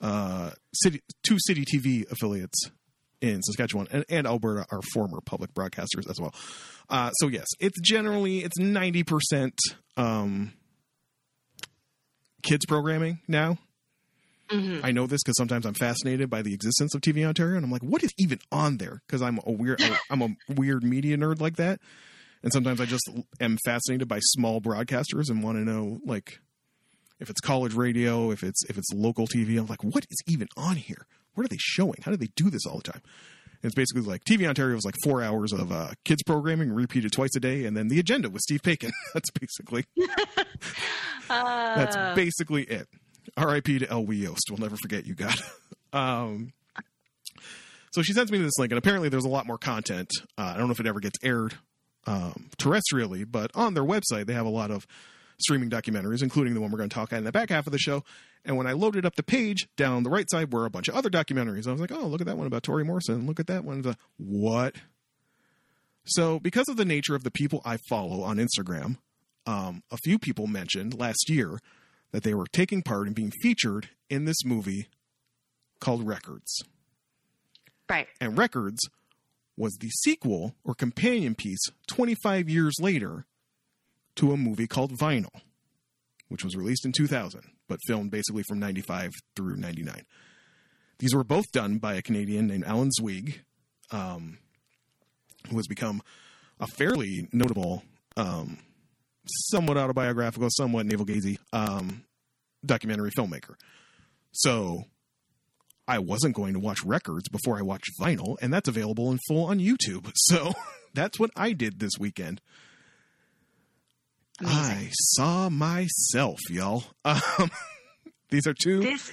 Uh, city, two city TV affiliates in Saskatchewan and, and Alberta are former public broadcasters as well. Uh, so yes, it's generally it's ninety percent um, kids programming now. Mm-hmm. I know this because sometimes I'm fascinated by the existence of TV Ontario, and I'm like, what is even on there? Because I'm a weird, I'm a weird media nerd like that, and sometimes I just am fascinated by small broadcasters and want to know like if it's college radio, if it's if it's local TV. I'm like, what is even on here? What are they showing? How do they do this all the time? It's basically like TV Ontario was like four hours of uh, kids programming repeated twice a day, and then the agenda with Steve Paikin. That's basically Uh, that's basically it. R.I.P. to Elwy Yost. We'll never forget you, God. Um, so she sends me this link, and apparently there's a lot more content. Uh, I don't know if it ever gets aired um, terrestrially, but on their website they have a lot of streaming documentaries, including the one we're going to talk about in the back half of the show. And when I loaded up the page, down the right side were a bunch of other documentaries. I was like, oh, look at that one about Toni Morrison. Look at that one. The, what? So, because of the nature of the people I follow on Instagram, um, a few people mentioned last year that they were taking part and being featured in this movie called Records. right. And Records was the sequel or companion piece 25 years later to a movie called Vinyl, which was released in 2000, but filmed basically from 95 through 99. These were both done by a Canadian named Alan Zweig, um, who has become a fairly notable, um, somewhat autobiographical, somewhat navel gazing um, documentary filmmaker. So I wasn't going to watch records before I watched vinyl, and that's available in full on YouTube. So that's what I did this weekend. Amazing. I saw myself, y'all. Um, these are two. This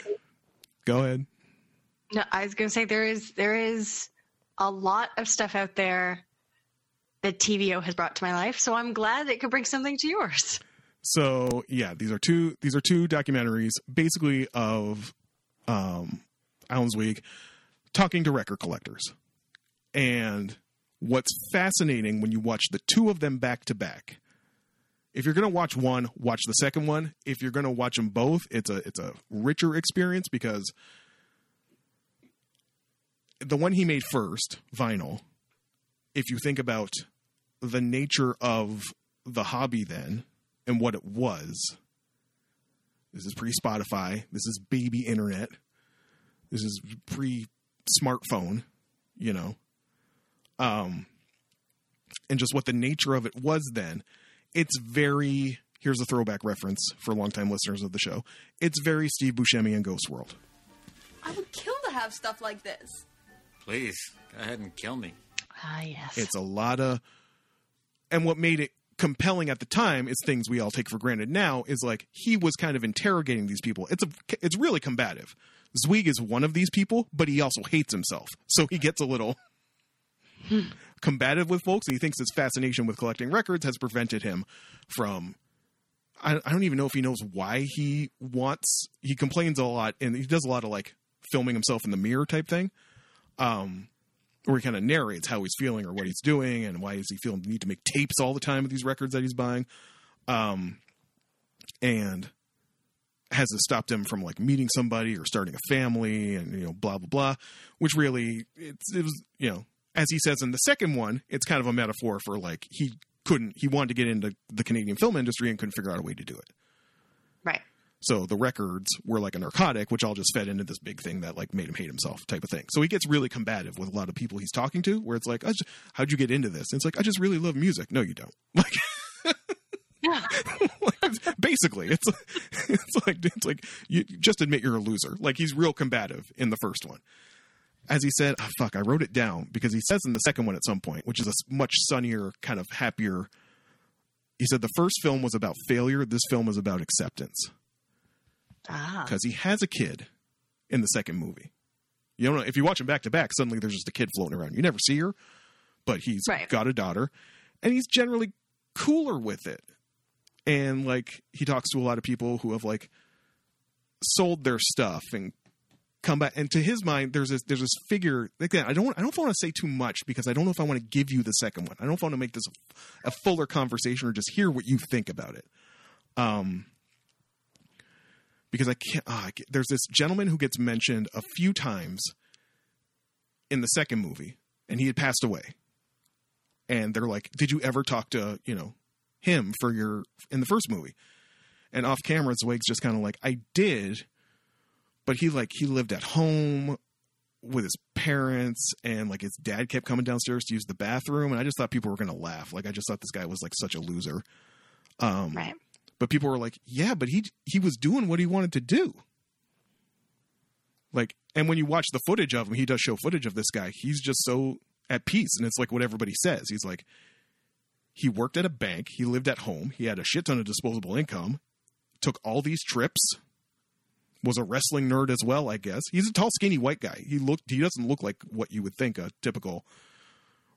Go ahead. no, I was gonna say there is there is a lot of stuff out there that TVO has brought to my life, so I'm glad it could bring something to yours. So yeah, these are two. These are two documentaries, basically of um, Alan Zweig talking to record collectors. And what's fascinating when you watch the two of them back to back, if you're going to watch one, watch the second one. If you're going to watch them both, it's a it's a richer experience because the one he made first, vinyl. If you think about the nature of the hobby then and what it was, this is pre Spotify. This is baby internet. This is pre smartphone, you know. Um, and just what the nature of it was then. It's very, here's a throwback reference for longtime listeners of the show. It's very Steve Buscemi and Ghost World. I would kill to have stuff like this. Please, go ahead and kill me. Ah, yes. It's a lot of, and what made it compelling at the time is things we all take for granted now is like he was kind of interrogating these people. It's a, it's really combative. Zweig is one of these people, but he also hates himself, so he gets a little combative with folks, and he thinks his fascination with collecting records has prevented him from. I, I don't even know if he knows why he wants. He complains a lot, and he does a lot of like filming himself in the mirror type thing. Um, where he kind of narrates how he's feeling or what he's doing and why does he feel the need to make tapes all the time with these records that he's buying um and has it stopped him from like meeting somebody or starting a family and you know blah blah blah which really it's it was you know as he says in the second one it's kind of a metaphor for like he couldn't he wanted to get into the Canadian film industry and couldn't figure out a way to do it right. so the records were like a narcotic, which all just fed into this big thing that like made him hate himself, type of thing. So he gets really combative with a lot of people he's talking to, where it's like, I just, "How'd you get into this?" And it's like, "I just really love music." No, you don't. Like, Yeah. like, basically, it's it's like it's like you just admit you're a loser. Like he's real combative in the first one. As he said, oh, fuck, I wrote it down because he says in the second one at some point, which is a much sunnier, kind of happier. He said the first film was about failure. This film is about acceptance Ah. because he has a kid in the second movie. You don't know if you watch them back to back. Suddenly, there's just a kid floating around. You never see her, but he's Right. got a daughter, and he's generally cooler with it. And like he talks to a lot of people who have like sold their stuff and come back. And to his mind, there's this there's this figure. Again, I don't I don't want to say too much because I don't know if I want to give you the second one. I don't want to make this a, a fuller conversation or just hear what you think about it. Um, because I can't. can't- there's this gentleman who gets mentioned a few times in the second movie, and he had passed away. And they're like, "Did you ever talk to you know him for your in the first movie?" And off camera, Zweig's just kind of like, "I did, but he like he lived at home with his parents and like his dad kept coming downstairs to use the bathroom and I just thought people were going to laugh. Like I just thought this guy was like such a loser. Um Right. but people were like, "Yeah, but he he was doing what he wanted to do." Like, and when you watch the footage of him, he does show footage of this guy. He's just so at peace, and it's like what everybody says. He's like, he worked at a bank, he lived at home, he had a shit ton of disposable income, took all these trips, was a wrestling nerd as well, I guess. He's a tall, skinny white guy. He looked, he doesn't look like what you would think a typical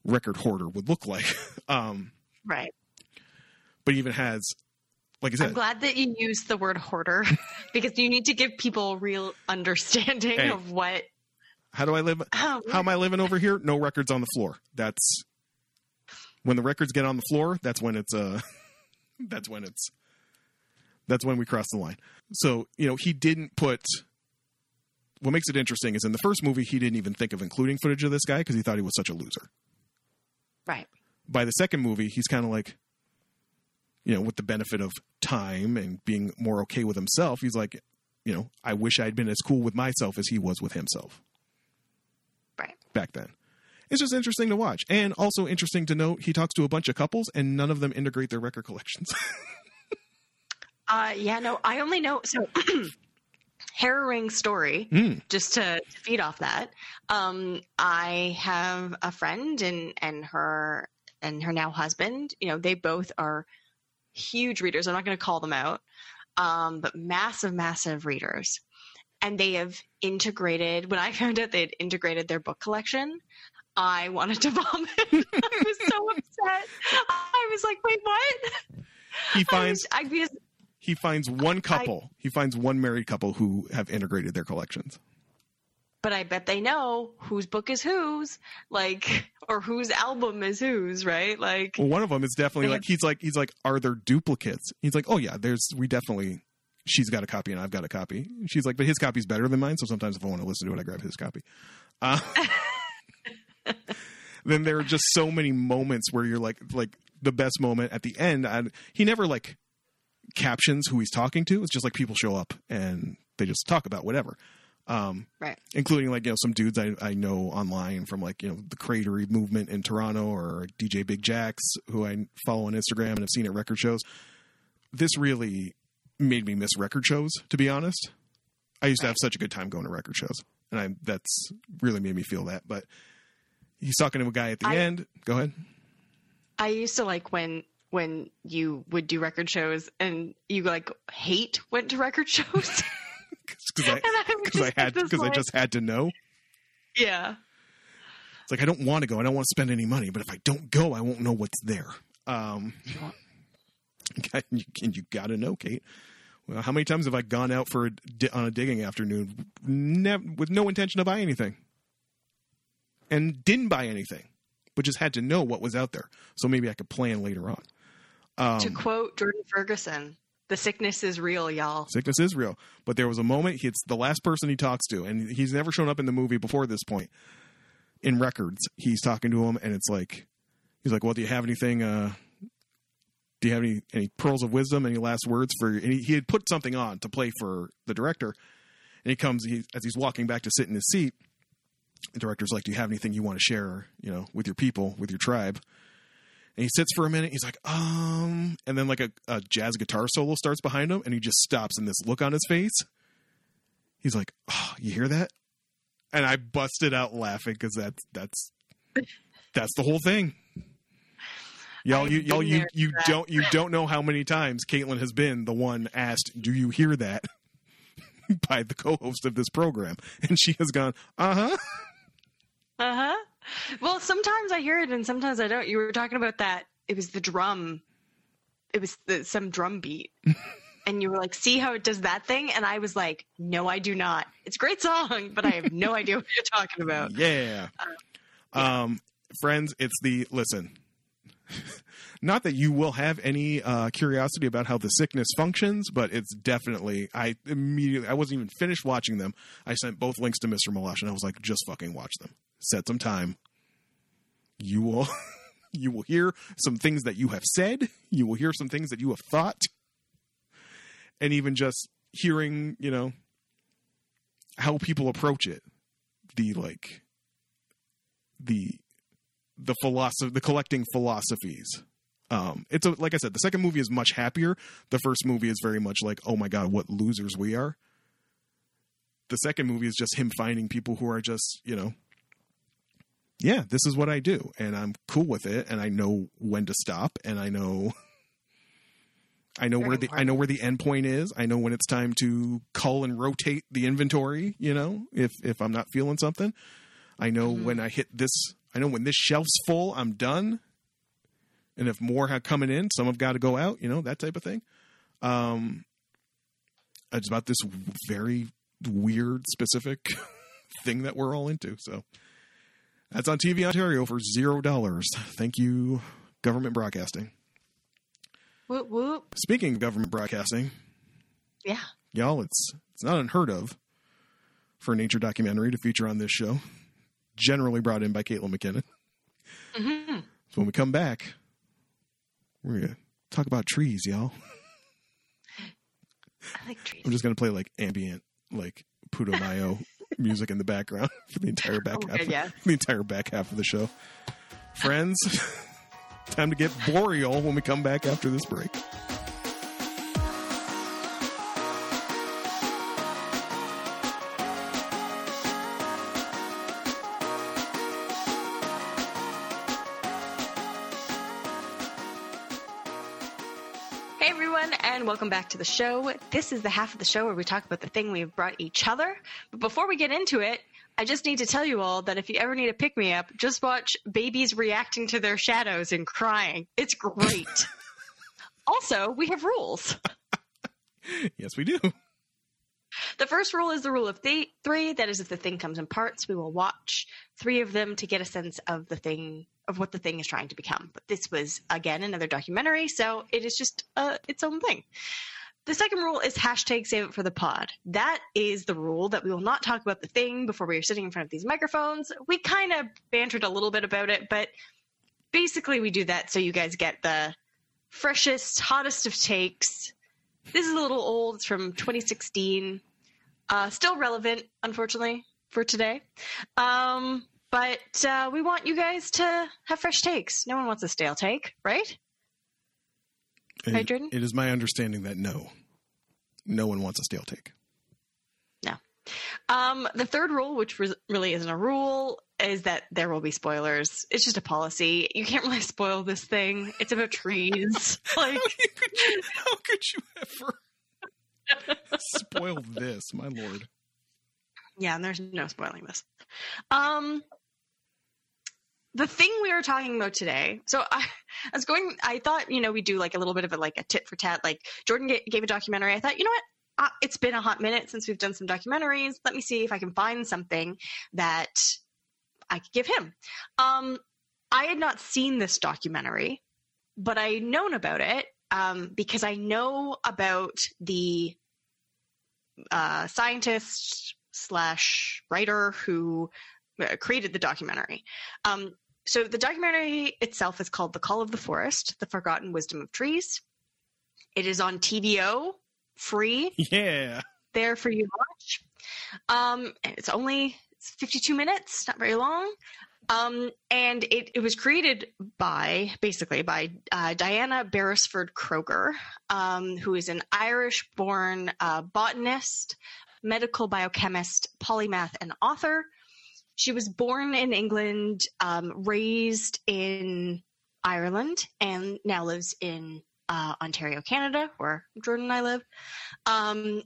record hoarder would look like. um, Right. but he even has, like I I'm said, glad that you used the word hoarder because you need to give people real understanding Hey. of what. how do I live? Oh, How am I living over here? No records on the floor. That's when the records get on the floor. That's when it's uh, that's when it's that's when we cross the line. So you know he didn't put. What makes it interesting is in the first movie he didn't even think of including footage of this guy because he thought he was such a loser. right. By the second movie, he's kind of like, you know, with the benefit of time and being more okay with himself, he's like, you know, I wish I'd been as cool with myself as he was with himself. Right. back then. It's just interesting to watch. And also interesting to note, he talks to a bunch of couples and none of them integrate their record collections. Uh, yeah, no, I only know so harrowing story. Mm. Just to, to feed off that, um, I have a friend and and her and her now husband. You know, they both are huge readers. I'm not going to call them out, um, but massive, massive readers. And they have integrated. When I found out they had integrated their book collection, I wanted to vomit. I was so upset. I was like, "Wait, what?" he I finds was, I because he finds one couple. he finds one married couple who have integrated their collections. but I bet they know whose book is whose, like, or whose album is whose, right? Like, Well, one of them is definitely like he's like he's like, are there duplicates? He's like, oh yeah, there's we definitely. She's got a copy and I've got a copy. She's like, but his copy's better than mine. So sometimes if I want to listen to it, I grab his copy. Uh, then there are just so many moments where you're like, like the best moment at the end. And he never like captions who he's talking to. It's just like people show up and they just talk about whatever. Um, right, including like you know some dudes I, I know online from like you know the cratery movement in Toronto or DJ Big Jacks who I follow on Instagram and have seen at record shows. This really made me miss record shows, to be honest. I used to have such a good time going to record shows, and I that's really made me feel that. But he's talking to a guy at the I- end. Go ahead. I used to like when when you would do record shows and you like hate went to record shows. Because I, I would cause I had get this, because I just had to know. yeah, It's like I don't want to go. I don't want to spend any money. But if I don't go, I won't know what's there. Um, and you, and you got to know, Kate. Well, how many times have I gone out for a, on a digging afternoon nev- with no intention to buy anything, and didn't buy anything, but just had to know what was out there, so maybe I could plan later on. Um, to quote Jordan Ferguson, "The sickness is real, y'all." sickness is real. But there was a moment. It's the last person he talks to, and he's never shown up in the movie before this point. In records, he's talking to him, and it's like he's like, "Well, do you have anything? Uh, do you have any any pearls of wisdom? Any last words for?" And he, he had put something on to play for the director, and he comes he, as he's walking back to sit in his seat. The director's like, "Do you have anything you want to share? You know, with your people, with your tribe?" And he sits for a minute. He's like, um, and then like a, a jazz guitar solo starts behind him, and he just stops, and this look on his face. He's like, "Oh, you hear that?" And I busted out laughing because that's that's that's the whole thing. Y'all, you y'all, you you don't you don't know how many times Caitlin has been the one asked, "Do you hear that?" by the co-host of this program, and she has gone, "Uh huh." Uh huh. Well, sometimes I hear it and sometimes I don't. You were talking about that. It was the drum. It was the, some drum beat. and you were like, see how it does that thing? And I was like, no, I do not. It's a great song, but I have no idea what you're talking about. Yeah. Um, friends, it's the listen. Not that you will have any uh, curiosity about how the sickness functions, but it's definitely. I immediately. I wasn't even finished watching them. I sent both links to Mr. Malash, and I was like, just fucking watch them. Set some time. You will. You will hear some things that you have said. You will hear some things that you have thought. And even just hearing, you know, how people approach it, the like the the philosophy, the collecting philosophies. Um, it's a, like I said, the second movie is much happier. The first movie is very much like, oh my god, what losers we are. The second movie is just him finding people who are just, you know, yeah, this is what I do, and I'm cool with it, and I know when to stop, and I know, I know where the I know where the end point is. I know when it's time to cull and rotate the inventory. You know, if if I'm not feeling something, I know when I hit this. I know when this shelf's full, I'm done. And if more have coming in, some have got to go out. You know that type of thing. Um, it's about this very weird, specific thing that we're all into. So that's on TV Ontario for zero dollars. Thank you, government broadcasting. Whoop whoop. Speaking of government broadcasting, Yeah. y'all, it's it's not unheard of for a nature documentary to feature on this show. Generally brought in by Caitlin McKinnon. hmm So when we come back, we're gonna talk about trees, y'all. I like trees. I'm just gonna play like ambient, like Putumayo music in the background for the entire back Oh, half, good, yeah. the entire back half of the show. Friends, time to get boreal when we come back after this break. Welcome back to the show. This is the half of the show where we talk about the thing we've brought each other. But before we get into it, I just need to tell you all that if you ever need a pick me up, just watch babies reacting to their shadows and crying. It's great. also, we have rules. Yes, we do. The first rule is the rule of th- three. That is, if the thing comes in parts, we will watch three of them to get a sense of the thing, of what the thing is trying to become. But this was again another documentary, so it is just uh, its own thing. The second rule is hashtag save it for the pod. That is the rule that we will not talk about the thing before we are sitting in front of these microphones. We kind of bantered a little bit about it, but basically we do that so you guys get the freshest, hottest of takes. This is a little old. It's from 2016. Uh, still relevant, unfortunately, for today. Um, but uh, we want you guys to have fresh takes. No one wants a stale take, right? Right, Jordan? It is my understanding that no, no one wants a stale take. No. Um, the third rule, which re- really isn't a rule, is that there will be spoilers. It's just a policy. You can't really spoil this thing. It's about trees. like, How could you, how could you ever spoil this, my lord? yeah, and there's no spoiling this. Um, the thing we are talking about today. So I, I was going. I thought you know we do like a little bit of a like a tit for tat. Like Jordan ga- gave a documentary. I thought you know what. Uh, it's been a hot minute since we've done some documentaries. Let me see if I can find something that I could give him. Um, I had not seen this documentary, but I known about it um, because I know about the uh, scientist slash writer who uh, created the documentary. Um, so the documentary itself is called "The Call of the Forest: The Forgotten Wisdom of Trees." It is on TVO, free Yeah. there for you to watch. Um, and it's only 52 minutes, not very long. Um, and it, it was created by basically by uh, Diana Beresford Kroeger, um, who is an Irish born uh, botanist, medical biochemist, polymath, and author. She was born in England, um, raised in Ireland, and now lives in uh, Ontario, Canada, where Jordan and I live. Um,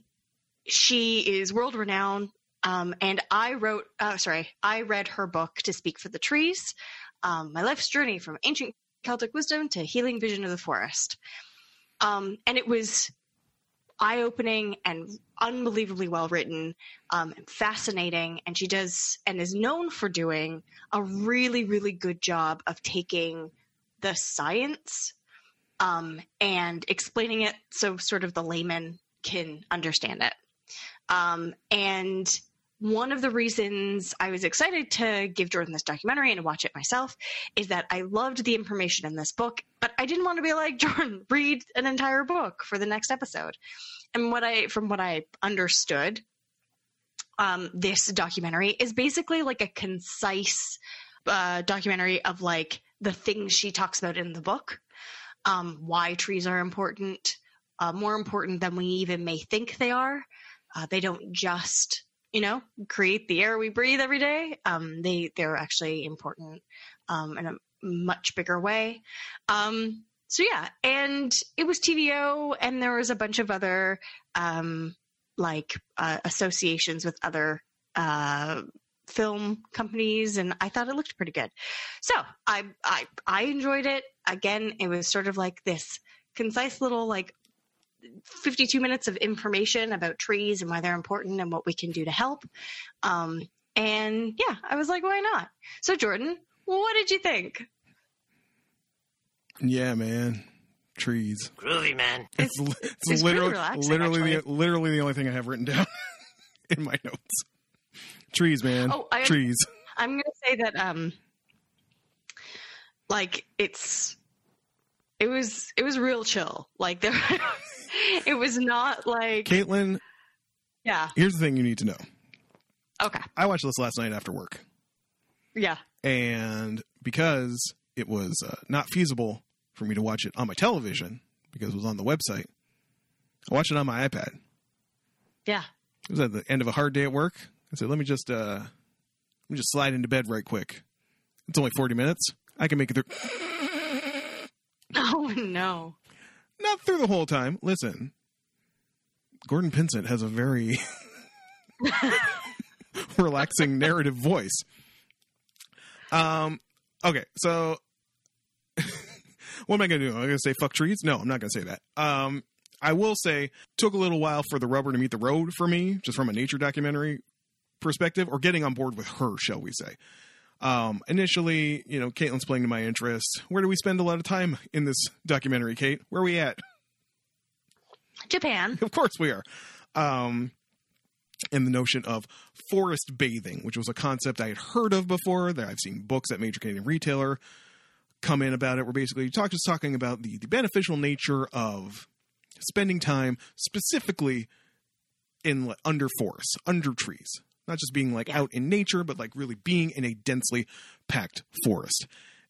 she is world renowned. Um, and I wrote, uh, sorry, I read her book to speak for the trees, um, my life's journey from ancient Celtic wisdom to healing vision of the forest. Um, and it was eye opening and unbelievably well written, um, and fascinating. And she does and is known for doing a really, really good job of taking the science um, and explaining it so sort of the layman can understand it. Um, and one of the reasons I was excited to give Jordan this documentary and watch it myself is that I loved the information in this book, but I didn't want to be like Jordan, read an entire book for the next episode. And what I, from what I understood, um, this documentary is basically like a concise uh, documentary of like the things she talks about in the book, um, why trees are important, uh, more important than we even may think they are. Uh, they don't just, you know, create the air we breathe every day. Um, they they're actually important um, in a much bigger way. Um, so yeah, and it was TVO, and there was a bunch of other um, like uh, associations with other uh, film companies, and I thought it looked pretty good. So I I I enjoyed it. Again, it was sort of like this concise little like 52 minutes of information about trees and why they're important and what we can do to help. Um, and yeah, I was like, why not? So Jordan, what did you think? Yeah, man. Trees. Groovy, man. It's, li- it's, it's literally relaxing, literally the, literally the only thing I have written down in my notes. Trees, man. Oh, I- Trees. I'm gonna say that um like it's it was it was real chill. Like there it was not like Caitlin, yeah. here's the thing you need to know. Okay. I watched this last night after work, Yeah. and because it was uh, not feasible for me to watch it on my television because it was on the website, I watched it on my iPad. Yeah. It was at the end of a hard day at work. I said, "Let me just uh, let me just slide into bed right quick. It's only forty minutes. I can make it through. Oh no. Not through the whole time. Listen, Gordon Pinsent has a very relaxing narrative voice. Um. Okay, so what am I going to do? I'm going to say fuck trees? No, I'm not going to say that. Um. I will say, took a little while for the rubber to meet the road for me, just from a nature documentary perspective, or getting on board with her, shall we say. Um, initially, you know, Caitlin's playing to my interest. Where do we spend a lot of time in this documentary, Kate? Where are we at? Japan. Of course we are. Um, and the notion of forest bathing, which was a concept I had heard of before, that I've seen books at major Canadian retailer come in about it, We're basically talk just talking about the, the beneficial nature of spending time specifically in under forests, under trees. Not just being like Yeah. out in nature, but like really being in a densely packed forest.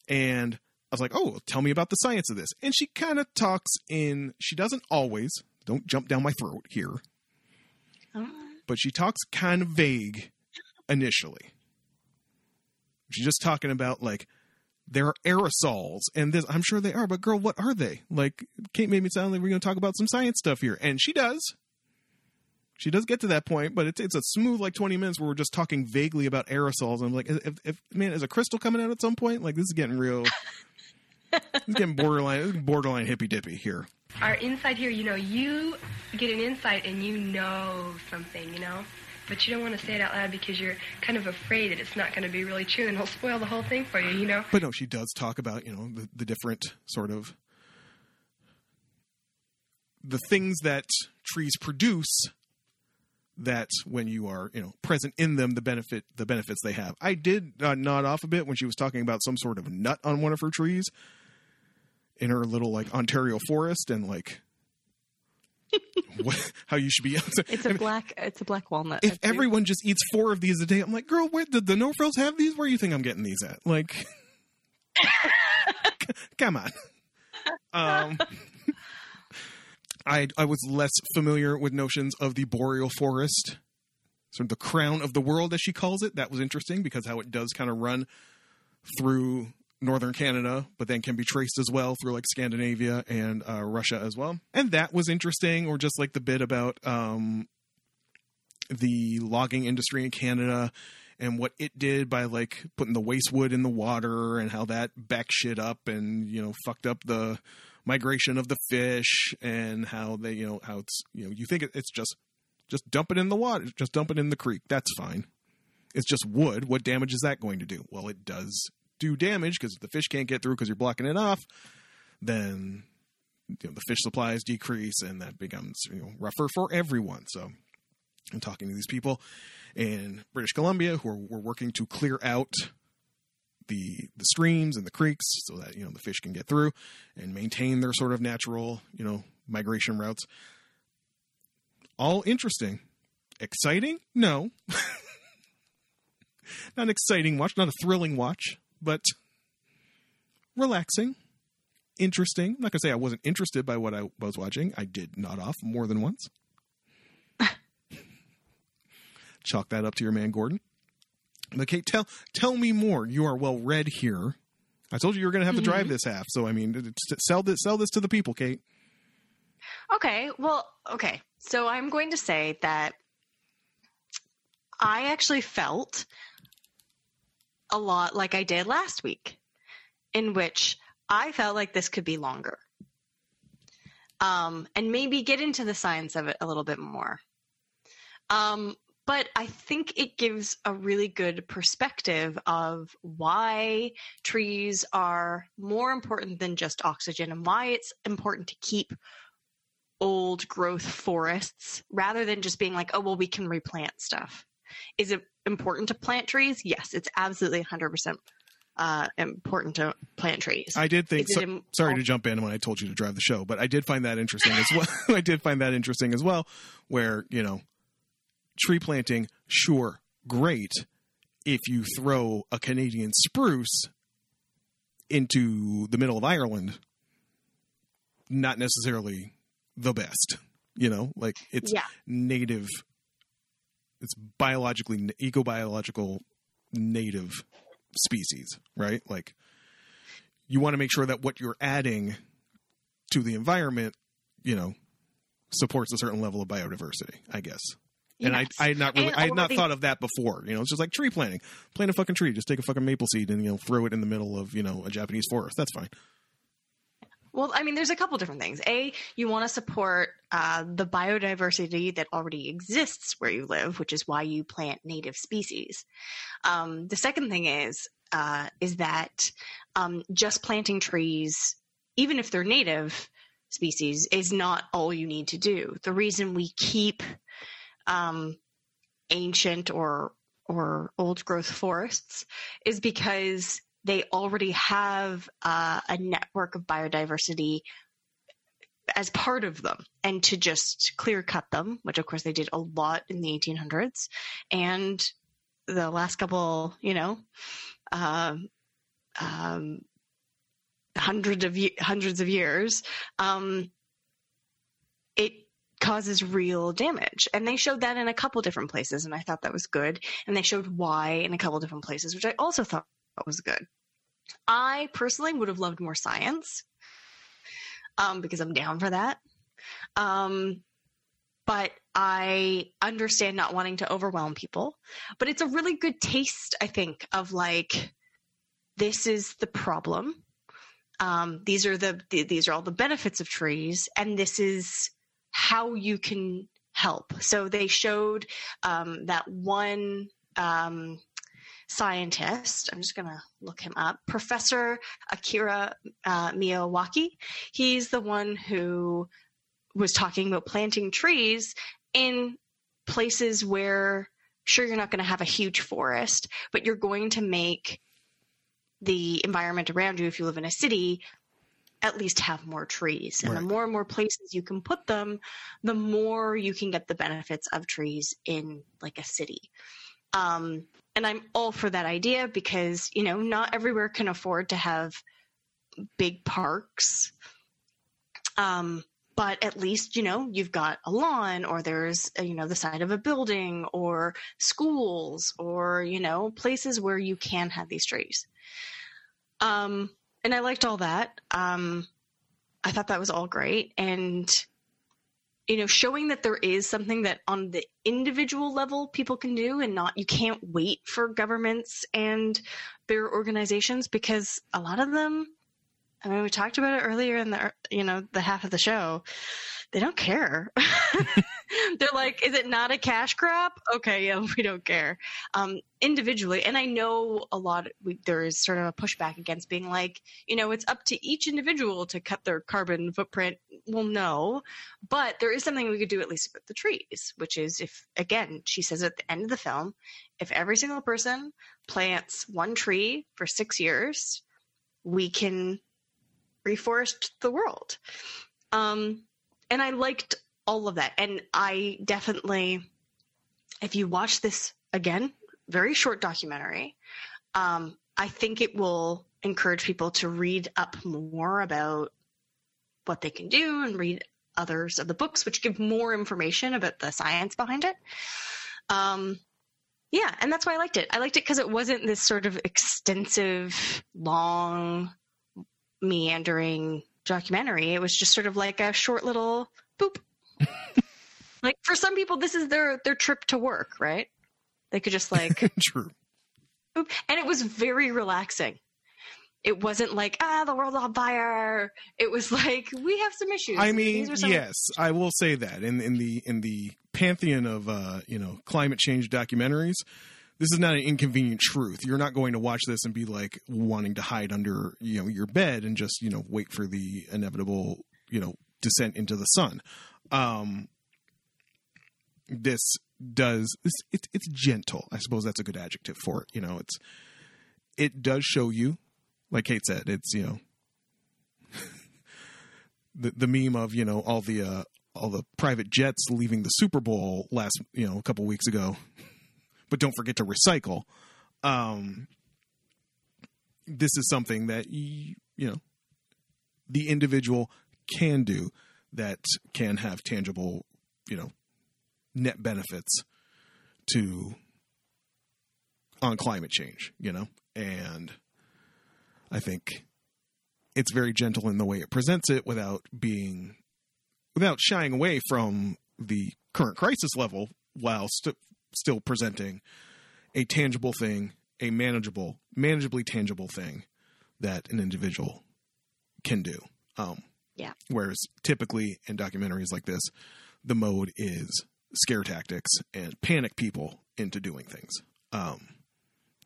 And I was like, oh, tell me about the science of this. And she kind of talks in, she doesn't always, don't jump down my throat here, Oh, but she talks kind of vague initially. She's just talking about like there are aerosols and this. I'm sure they are, but girl, what are they? Like Kate made me sound like we're going to talk about some science stuff here, and she does. She does get to that point, but it's it's a smooth like 20 minutes where we're just talking vaguely about aerosols. I'm like, if, if man, is a crystal coming out at some point? Like this is getting real. it's getting borderline, it's borderline hippy dippy here. Our insight here, you know, you get an insight and you know something, you know, but you don't want to say it out loud because you're kind of afraid that it's not going to be really true and it'll spoil the whole thing for you, you know. But no, she does talk about you know the, the different sort of the things that trees produce that when you are you know present in them the benefit the benefits they have. I did uh, nod off a bit when she was talking about some sort of nut on one of her trees in her little like ontario forest and like what, how you should be It's a black it's a black walnut. if everyone just eats four of these a day i'm like girl where did the no frills have these? Where do you think i'm getting these at? Like come on. Um I I was less familiar with notions of the boreal forest, sort of the crown of the world, as she calls it. That was interesting because how it does kind of run through northern Canada, but then can be traced as well through like Scandinavia and uh, Russia as well. And that was interesting, or just like the bit about um, the logging industry in Canada and what it did by like putting the waste wood in the water and how that backed shit up and you know fucked up the migration of the fish and how they you know how it's you know you think it's just just dump it in the water just dump it in the creek. That's fine. It's just wood. What damage is that going to do? Well it does do damage because the fish can't get through because you're blocking it off then you know, the fish supplies decrease and that becomes you know rougher for everyone. So i'm talking to these people in british columbia who are, were working to clear out the the streams and the creeks so that you know the fish can get through and maintain their sort of natural you know migration routes all interesting exciting? No. not an exciting watch, not a thrilling watch, but relaxing, interesting. I'm not going to say I wasn't interested by what I was watching. I did nod off more than once. Chalk that up to your man Gordon. But Kate, tell tell me more. You are well read here. I told you you were going to have to drive this half, so I mean, sell this sell this to the people, Kate. Okay, well, okay. So I'm going to say that I actually felt a lot like I did last week, in which I felt like this could be longer. Um, and maybe get into the science of it a little bit more. Um, but I think it gives a really good perspective of why trees are more important than just oxygen and why it's important to keep old growth forests rather than just being like, oh, well, we can replant stuff. Is it important to plant trees? Yes, it's absolutely 100% uh, important to plant trees. I did think. So, im- sorry to jump in when I told you to drive the show, but I did find that interesting as well. I did find that interesting as well, where you know, tree planting, sure, great. If you throw a Canadian spruce into the middle of Ireland, not necessarily the best. You know, like it's yeah. native. It's biologically ecobiological native species, right? Like you want to make sure that what you're adding to the environment, you know, supports a certain level of biodiversity, I guess. And Yes. I, I had not really, I had not the- thought of that before. You know, it's just like tree planting. Plant a fucking tree. Just take a fucking maple seed and you know throw it in the middle of you know a Japanese forest. That's fine. Well, I mean, there's a couple different things. A, you want to support uh, the biodiversity that already exists where you live, which is why you plant native species. Um, the second thing is uh, is that um, just planting trees, even if they're native species, is not all you need to do. The reason we keep um, ancient or or old growth forests is because they already have uh, a network of biodiversity as part of them and to just clear cut them which of course they did a lot in the 1800s and the last couple you know um, um, hundreds of hundreds of years um, it causes real damage. And they showed that in a couple different places and i thought that was good. And they showed why in a couple different places which i also thought was good. I personally would have loved more science um, because i'm down for that. Um, but i understand not wanting to overwhelm people. But it's a really good taste i think of like this is the problem. Um, these are the, the these are all the benefits of trees and this is how you can help. So they showed um, that one um, scientist i'm just going to look him up professor akira uh, miyawaki. He's the one who was talking about planting trees in places where sure you're not going to have a huge forest but you're going to make the environment around you if you live in a city at least have more trees. And the more and more places you can put them the more you can get the benefits of trees in like a city. Um, and i'm all for that idea because you know not everywhere can afford to have big parks. Um, but at least you know you've got a lawn or there's uh, you know the side of a building or schools or you know places where you can have these trees. Um, and i liked all that um, i thought that was all great and you know showing that there is something that on the individual level people can do and not you can't wait for governments and their organizations because a lot of them I mean, we talked about it earlier in the you know the half of the show. They don't care. They're like, is it not a cash grab? Okay, yeah, we don't care. Um, individually, and I know a lot. We, there is sort of a pushback against being like, you know, it's up to each individual to cut their carbon footprint. Well, no, but there is something we could do at least with the trees, which is if again, she says at the end of the film, if every single person plants one tree for six years, we can reforest the world. Um, and I liked all of that. And I definitely if you watch this again, very short documentary, um, I think it will encourage people to read up more about what they can do and read others of the books, which give more information about the science behind it. Um, yeah, and that's why I liked it. I liked it because it wasn't this sort of extensive, long, meandering documentary. It was just sort of like a short little boop. Like for some people, this is their their trip to work, right? They could just like True. and it was very relaxing. It wasn't like ah, the world's on fire. It was like we have some issues. I mean, yes, I will say that in in the in the pantheon of uh, you know climate change documentaries, this is not an inconvenient truth. You're not going to watch this and be like wanting to hide under you know your bed and just you know wait for the inevitable you know descent into the sun. Um, this does it's it, it's gentle. I suppose that's a good adjective for it. You know, it's it does show you, like Kate said, it's you know the the meme of you know all the uh, all the private jets leaving the Super Bowl last you know a couple weeks ago, but don't forget to recycle. Um, this is something that y- you know the individual can do that can have tangible you know net benefits to on climate change. You know, and I think it's very gentle in the way it presents it without being without shying away from the current crisis level while st- still presenting a tangible thing a manageable manageably tangible thing that an individual can do um Yeah. whereas typically in documentaries like this the mode is scare tactics and panic people into doing things um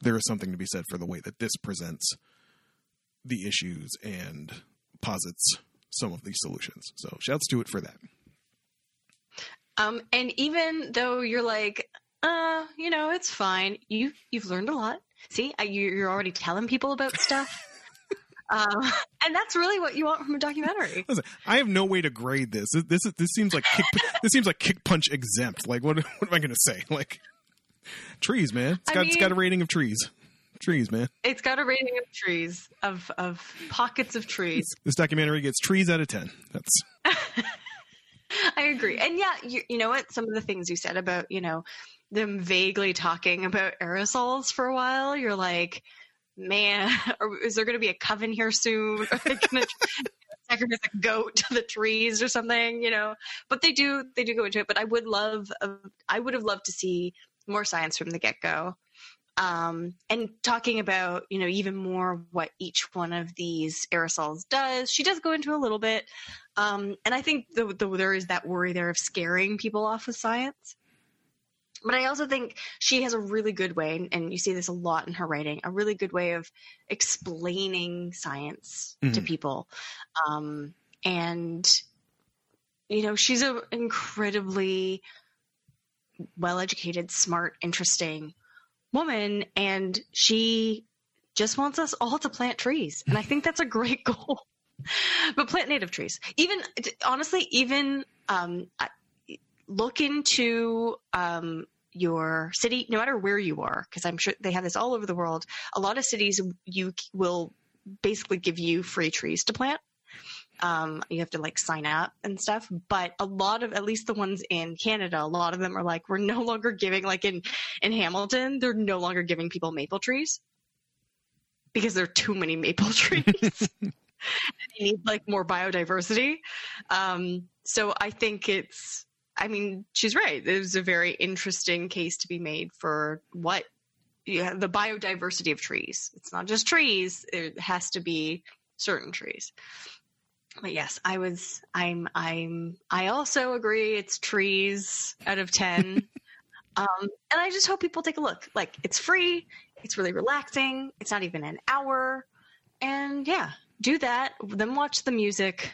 there is something to be said for the way that this presents the issues and posits some of these solutions. So shouts to it for that. Um, and even though you're like, uh, you know, it's fine. You you've learned a lot. See, you're already telling people about stuff. um, and that's really what you want from a documentary. Listen, I have no way to grade this. This this, this seems like kick, this seems like kick punch exempt. Like what what am I going to say? Like trees, man. It's I got it's got a rating of trees. Trees, man. It's got a rating of trees, of of pockets of trees. This documentary gets trees out of 10. That's I agree. And yeah, you, you know what? Some of the things you said about, you know, them vaguely talking about aerosols for a while, you're like, man, or is there going to be a coven here soon? Are they going to sacrifice a goat to the trees or something? You know, but they do, they do go into it. But I would love, uh, I would have loved to see more science from the get go. Um, and talking about, you know, even more what each one of these aerosols does. She does go into a little bit. Um, and I think the, the, there is that worry there of scaring people off with science. But I also think she has a really good way, and- you see this a lot in her writing, a really good way of explaining science to Mhm. people. Um, and, you know, she's an incredibly well educated, smart, interesting woman, and she just wants us all to plant trees. And I think that's a great goal. but plant native trees. Even honestly, even um, I- look into um, your city, no matter where you are, because I'm sure they have this all over the world. A lot of cities you will basically give you free trees to plant. Um, you have to like sign up and stuff, but a lot of, at least the ones in Canada, a lot of them are like, we're no longer giving, like in, in Hamilton, they're no longer giving people maple trees because there are too many maple trees. and they need like more biodiversity. Um, so I think it's, I mean, she's right. There's a very interesting case to be made for what the biodiversity of trees. It's not just trees. It has to be certain trees. But yes, I was. I'm. I'm. I also agree. It's trees out of ten. um, and I just hope people take a look. Like it's free. It's really relaxing. It's not even an hour. And yeah, do that. Then watch the music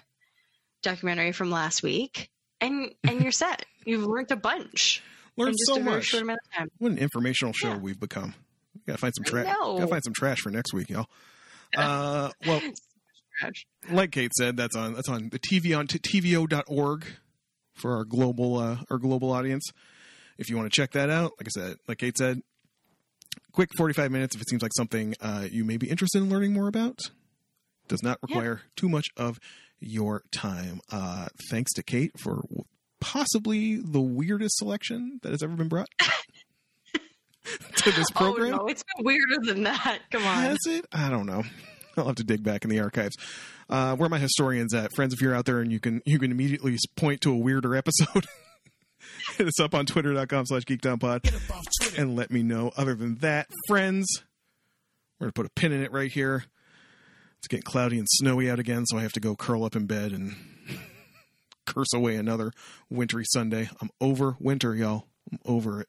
documentary from last week, and and you're set. You've learned a bunch in learned just so a much. short amount of time. What an informational show Yeah. we've become. We gotta find some trash. Gotta find some trash for next week, y'all. Uh, well, like Kate said, that's on that's on the TV on t- tvo.org for our global uh, our global audience. if you want to check that out, like I said, like Kate said, quick 45 minutes if it seems like something uh, you may be interested in learning more about. Does not require too much of your time. Uh, thanks to Kate for possibly the weirdest selection that has ever been brought to this program. Oh no, it's been weirder than that. Come on. Has it? I don't know. I'll have to dig back in the archives. Uh, where are my historians at? Friends, if you're out there and you can you can immediately point to a weirder episode, hit us up on twitter.com slash geekdownpod and let me know. Other than that, friends, we're going to put a pin in it right here. It's getting cloudy and snowy out again, so I have to go curl up in bed and curse away another wintry Sunday. I'm over winter, y'all. I'm over it.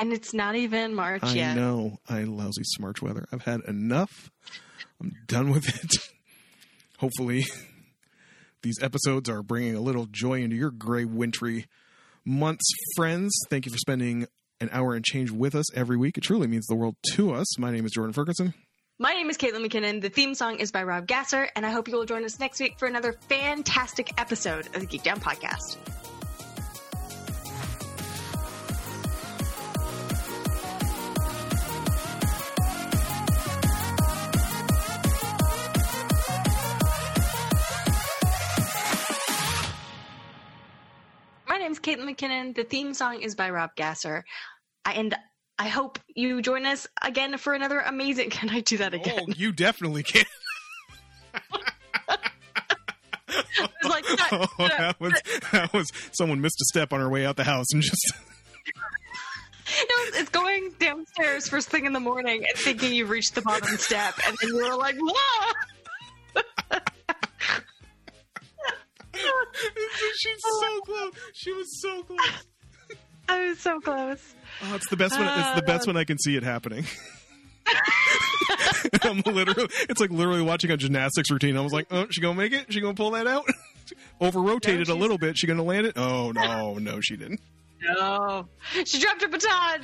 And it's not even March I yet. know. I lousy Smarch weather. I've had enough. I'm done with it. Hopefully, these episodes are bringing a little joy into your gray, wintry months, friends. Thank you for spending an hour and change with us every week. It truly means the world to us. My name is Jordan Ferguson. My name is Caitlin McKinnon. The theme song is by Rob Gasser, and I hope you will join us next week for another fantastic episode of the Geek Down Podcast. My name is Caitlin McKinnon. The theme song is by Rob Gasser. I, and I hope you join us again for another amazing. Can I do that oh, again? Oh, you definitely can. Like, Oh, that was that was someone missed a step on her way out the house and just No, it's going downstairs first thing in the morning and thinking you've reached the bottom step, and then you're like, "Whoa!" she's so close. She was so close. I was so close. Oh, it's the best when it's the best when I can see it happening. I'm literally, it's like literally watching a gymnastics routine. I was like, oh, she gonna make it? She gonna pull that out? Over rotated a little bit. She gonna land it? Oh no, no, she didn't. No, she dropped her baton.